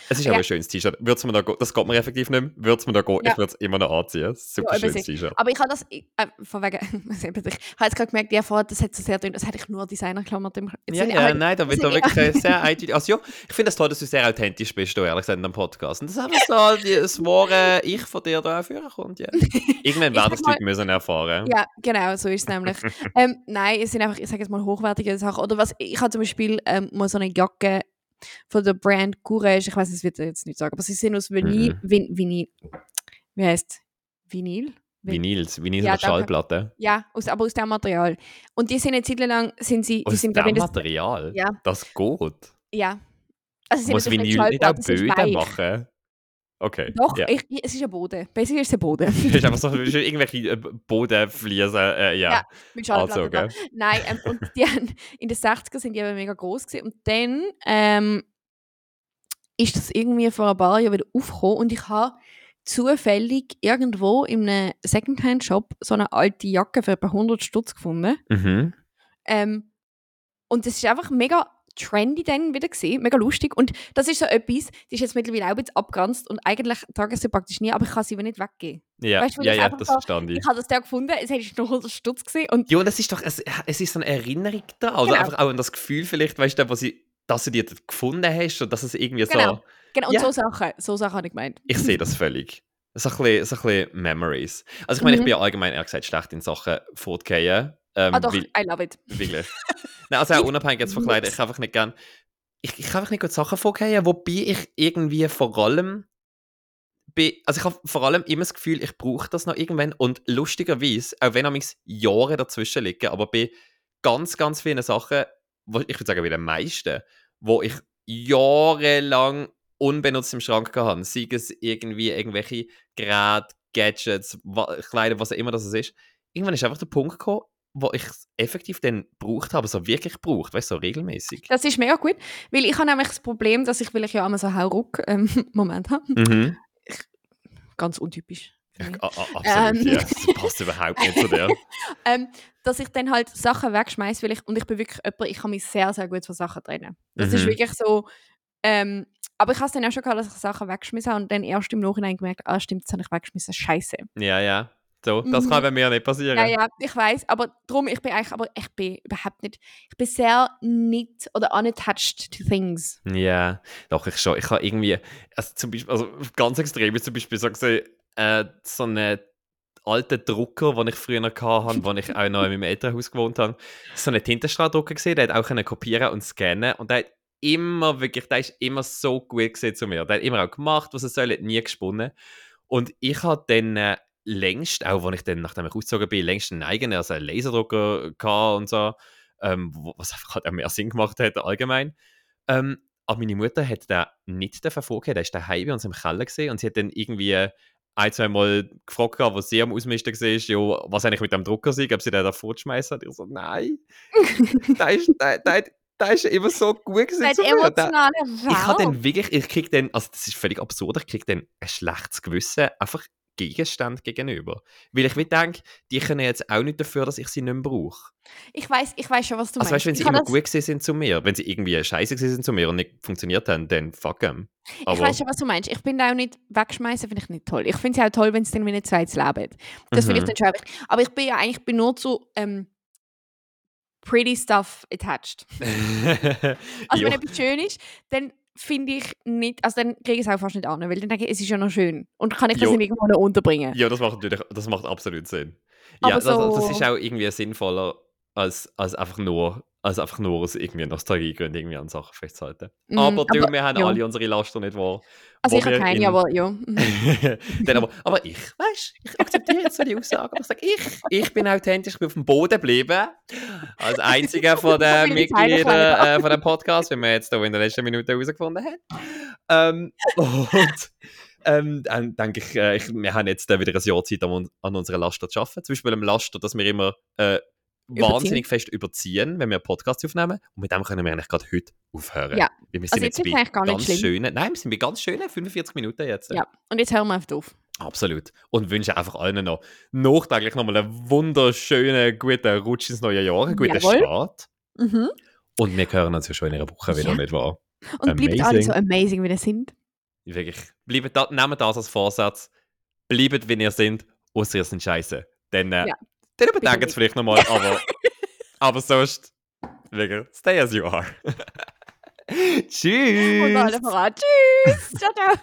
Es ist Ja. auch ein schönes T-Shirt. Wird's mir noch go- Das geht mir effektiv nicht mehr. Würde es mir noch gehen, Ja. ich würde es immer noch anziehen. Super Ja, schönes. T-Shirt. Aber ich habe das, ich- äh, von wegen, ich habe jetzt gerade gemerkt, ja, vorher, das hat so sehr dünn, das hätte ich nur Designerklamotten im Ja, ja, aber- nein, da wird da wirklich äh, sehr eindeutig. Also, ja, ich finde es toll, dass du sehr authentisch bist, du ehrlich gesagt, in dem Podcast. Und das ist einfach so, die- das wahre Ich von dir da führen kommt, ja. Irgendwann werden das die mal- Leute müssen erfahren. Ja, genau, so ist es nämlich. ähm, nein, es sind einfach, ich sage jetzt mal, hochwertige Sachen. Oder was, ich habe zum Beispiel ähm, mal so eine Jacke von der Brand Courage, ich weiß, es wird jetzt nicht sagen, aber sie sind aus Vinyl, Mhm. Vin, Vinyl, wie heißt Vinyl? Vin- Vinyls, Vinyls Ja. Schallplatte. Ja, aus, aber aus dem Material. Und die sind eine Zeit lang, sind sie, die Aus sind, dem das, Material? Ja. Das geht. ja. Also sie Muss Vinyl nicht auch Böden machen? Okay. Doch, Ja. ich, es ist ein Boden. Basically ist es ein Boden. Es ist einfach so irgendwelche äh, Bodenfliesen, äh, ja. Ja, Mit Also, gell? Nein, ähm, und die haben, in den 60er sind die eben mega groß gewesen. Und dann ähm, ist das irgendwie vor ein paar Jahren wieder aufgekommen und ich habe zufällig irgendwo in einem Secondhand-Shop so eine alte Jacke für etwa 100 Stutz gefunden. Mhm. Ähm, und das ist einfach mega trendy dann wieder gesehen, mega lustig. Und das ist so etwas, die ist jetzt mittlerweile auch ein bisschen abgeranzt und eigentlich trage ich sie praktisch nie, aber ich kann sie aber nicht weggeben. Ja, Weißt ja, ich ja, das verstand ich. Ich habe das da gefunden, es hätte noch 100 Stutz gesehen und Ja, und es ist doch, es, es ist so eine Erinnerung da. Oder Genau. einfach auch an das Gefühl vielleicht, weißt du, was ich, dass du die gefunden hast und dass es irgendwie Genau. so. Genau, und Ja. so Sachen, so Sachen habe ich gemeint. Ich sehe das völlig. So ein bisschen, so ein bisschen Memories. Also ich meine, ich Mhm. bin ja allgemein ehrlich gesagt schlecht in Sachen fortgehen. Ähm, Ah doch, weil, I love it. wirklich. Nein, also auch unabhängig jetzt von Kleidern, ich kann einfach nicht gern. Ich, ich kann einfach nicht gut Sachen vorgehen, wobei ich irgendwie vor allem. Bin, also ich habe vor allem immer das Gefühl, ich brauche das noch irgendwann und lustigerweise, auch wenn amigs Jahre dazwischen liegen, aber bei ganz, ganz vielen Sachen, wo, ich würde sagen bei den meisten, wo ich jahrelang unbenutzt im Schrank hatte, sei es irgendwie irgendwelche Geräte, Gadgets, Kleider, was auch immer das ist, irgendwann ist einfach der Punkt gekommen, wo ich es effektiv dann gebraucht habe, so wirklich gebraucht, weißt du, so regelmäßig. Das ist mega gut, weil ich habe nämlich das Problem, dass ich, weil ich ja immer so Hauruck ähm, Moment habe, Mhm. ganz untypisch, Ja, ich, absolut, Ähm. ja. Das passt überhaupt nicht zu dir. ähm, dass ich dann halt Sachen wegschmeiße, weil ich, und ich bin wirklich jemand, ich kann mich sehr, sehr gut von Sachen trennen. Das ist Mhm. wirklich so, ähm, aber ich habe es dann auch schon gehabt, dass ich Sachen weggeschmissen habe und dann erst im Nachhinein gemerkt, ah stimmt, das habe ich weggeschmissen, scheiße. Ja, ja. So, das Mhm. kann bei mir nicht passieren. Ja, ja, ich weiß, aber darum, ich bin eigentlich, aber ich bin überhaupt nicht, ich bin sehr nicht oder unattached to things. Ja, doch, ich schon. Ich habe irgendwie, also zum Beispiel, also ganz extrem zum Beispiel so gesehen, äh, so eine alten Drucker, den ich früher hatte, wo ich auch noch in meinem Elternhaus gewohnt habe, so einen Tintenstrahldrucker gesehen, der hat auch können kopieren und scannen und der hat immer wirklich, der ist immer so gut gesehen zu mir. Der hat immer auch gemacht, was er soll, hat nie gesponnen. Und ich habe dann äh, längst, auch wenn ich dann, nachdem ich ausgezogen bin, längst einen eigenen, also einen Laserdrucker gehabt und so, ähm, was einfach halt auch mehr Sinn gemacht hat allgemein. Ähm, aber meine Mutter hat den nicht verfolgt, der ist daheim bei uns im Keller gesehen und sie hat dann irgendwie ein, zwei Mal gefragt, was sie am Ausmisten war, ja, was eigentlich mit dem Drucker sei, ob sie den da fortschmeißen. Und ich so, nein, der ist, der, der ist immer so gut gewesen. Das emotionale Ich habe dann wirklich, ich kriege dann, also das ist völlig absurd, ich kriege dann ein schlechtes Gewissen, einfach Gegenstand gegenüber. Weil ich mir denke, die können jetzt auch nicht dafür, dass ich sie nicht mehr brauche. Ich weiß ich weiß schon, was du also, meinst. weißt, wenn sie ich immer gut sind zu mir, wenn sie irgendwie scheiße sind zu mir und nicht funktioniert haben, dann fuck them. Aber ich weiß schon, was du meinst. Ich bin da auch nicht wegschmeißen, finde ich nicht toll. Ich finde es auch toll, wenn es dann wie ein zweites Leben hat. Das mhm. finde ich dann schon wichtig. Aber ich bin ja eigentlich bin nur zu ähm, pretty stuff attached. also wenn etwas schön ist, dann finde ich nicht, also dann kriege ich es auch fast nicht an, weil dann denke ich, es ist ja noch schön. Und kann ich das jo. in irgendwo noch unterbringen. Ja, das macht natürlich, das macht absolut Sinn. Aber ja, so das, das, ist auch irgendwie sinnvoller, als, als einfach nur als einfach nur aus irgendwie Nostalgiegründen irgendwie an Sachen festzuhalten. Mm, aber, du, aber wir haben ja. alle unsere Laster nicht wahr. Also ich habe keine, in... aber ja. Dann aber, aber ich, weißt ich akzeptiere jetzt so die Aussage, aber ich sage, ich, ich bin authentisch, ich bin auf dem Boden geblieben. Als einziger von den Mitgliedern äh, von dem Podcast, wie wir jetzt hier in der letzten Minute herausgefunden haben. Ähm, und ähm, dann denke ich, äh, ich, wir haben jetzt äh, wieder ein Jahr Zeit, an, an unserer Laster zu arbeiten. Zum Beispiel am Laster, dass wir immer äh, wahnsinnig fest überziehen, wenn wir Podcasts aufnehmen. Und mit dem können wir eigentlich gerade heute aufhören. Ja. wir sind also jetzt, jetzt bei ganz schönen, nein, wir sind bei ganz schönen 45 Minuten jetzt. Ja, und jetzt hören wir einfach auf. Absolut. Und wünsche einfach allen noch nachträglich nochmal einen wunderschönen, guten Rutsch ins neue Jahr, einen guten Jawohl. Start. Mhm. Und wir hören uns ja schon in einer Woche wieder, ja. nicht wahr? Und amazing. bleibt alle so amazing, wie ihr sind. Wirklich. Bleibt da, nehmt das als Vorsatz. Bleibt, wie ihr sind, außer ihr seid scheiße. Dann äh, ja. Den überdenken es vielleicht nochmal, aber, aber sonst, wirklich, stay as you are. Tschüss! Und alle voran. Tschüss! Ciao, ciao!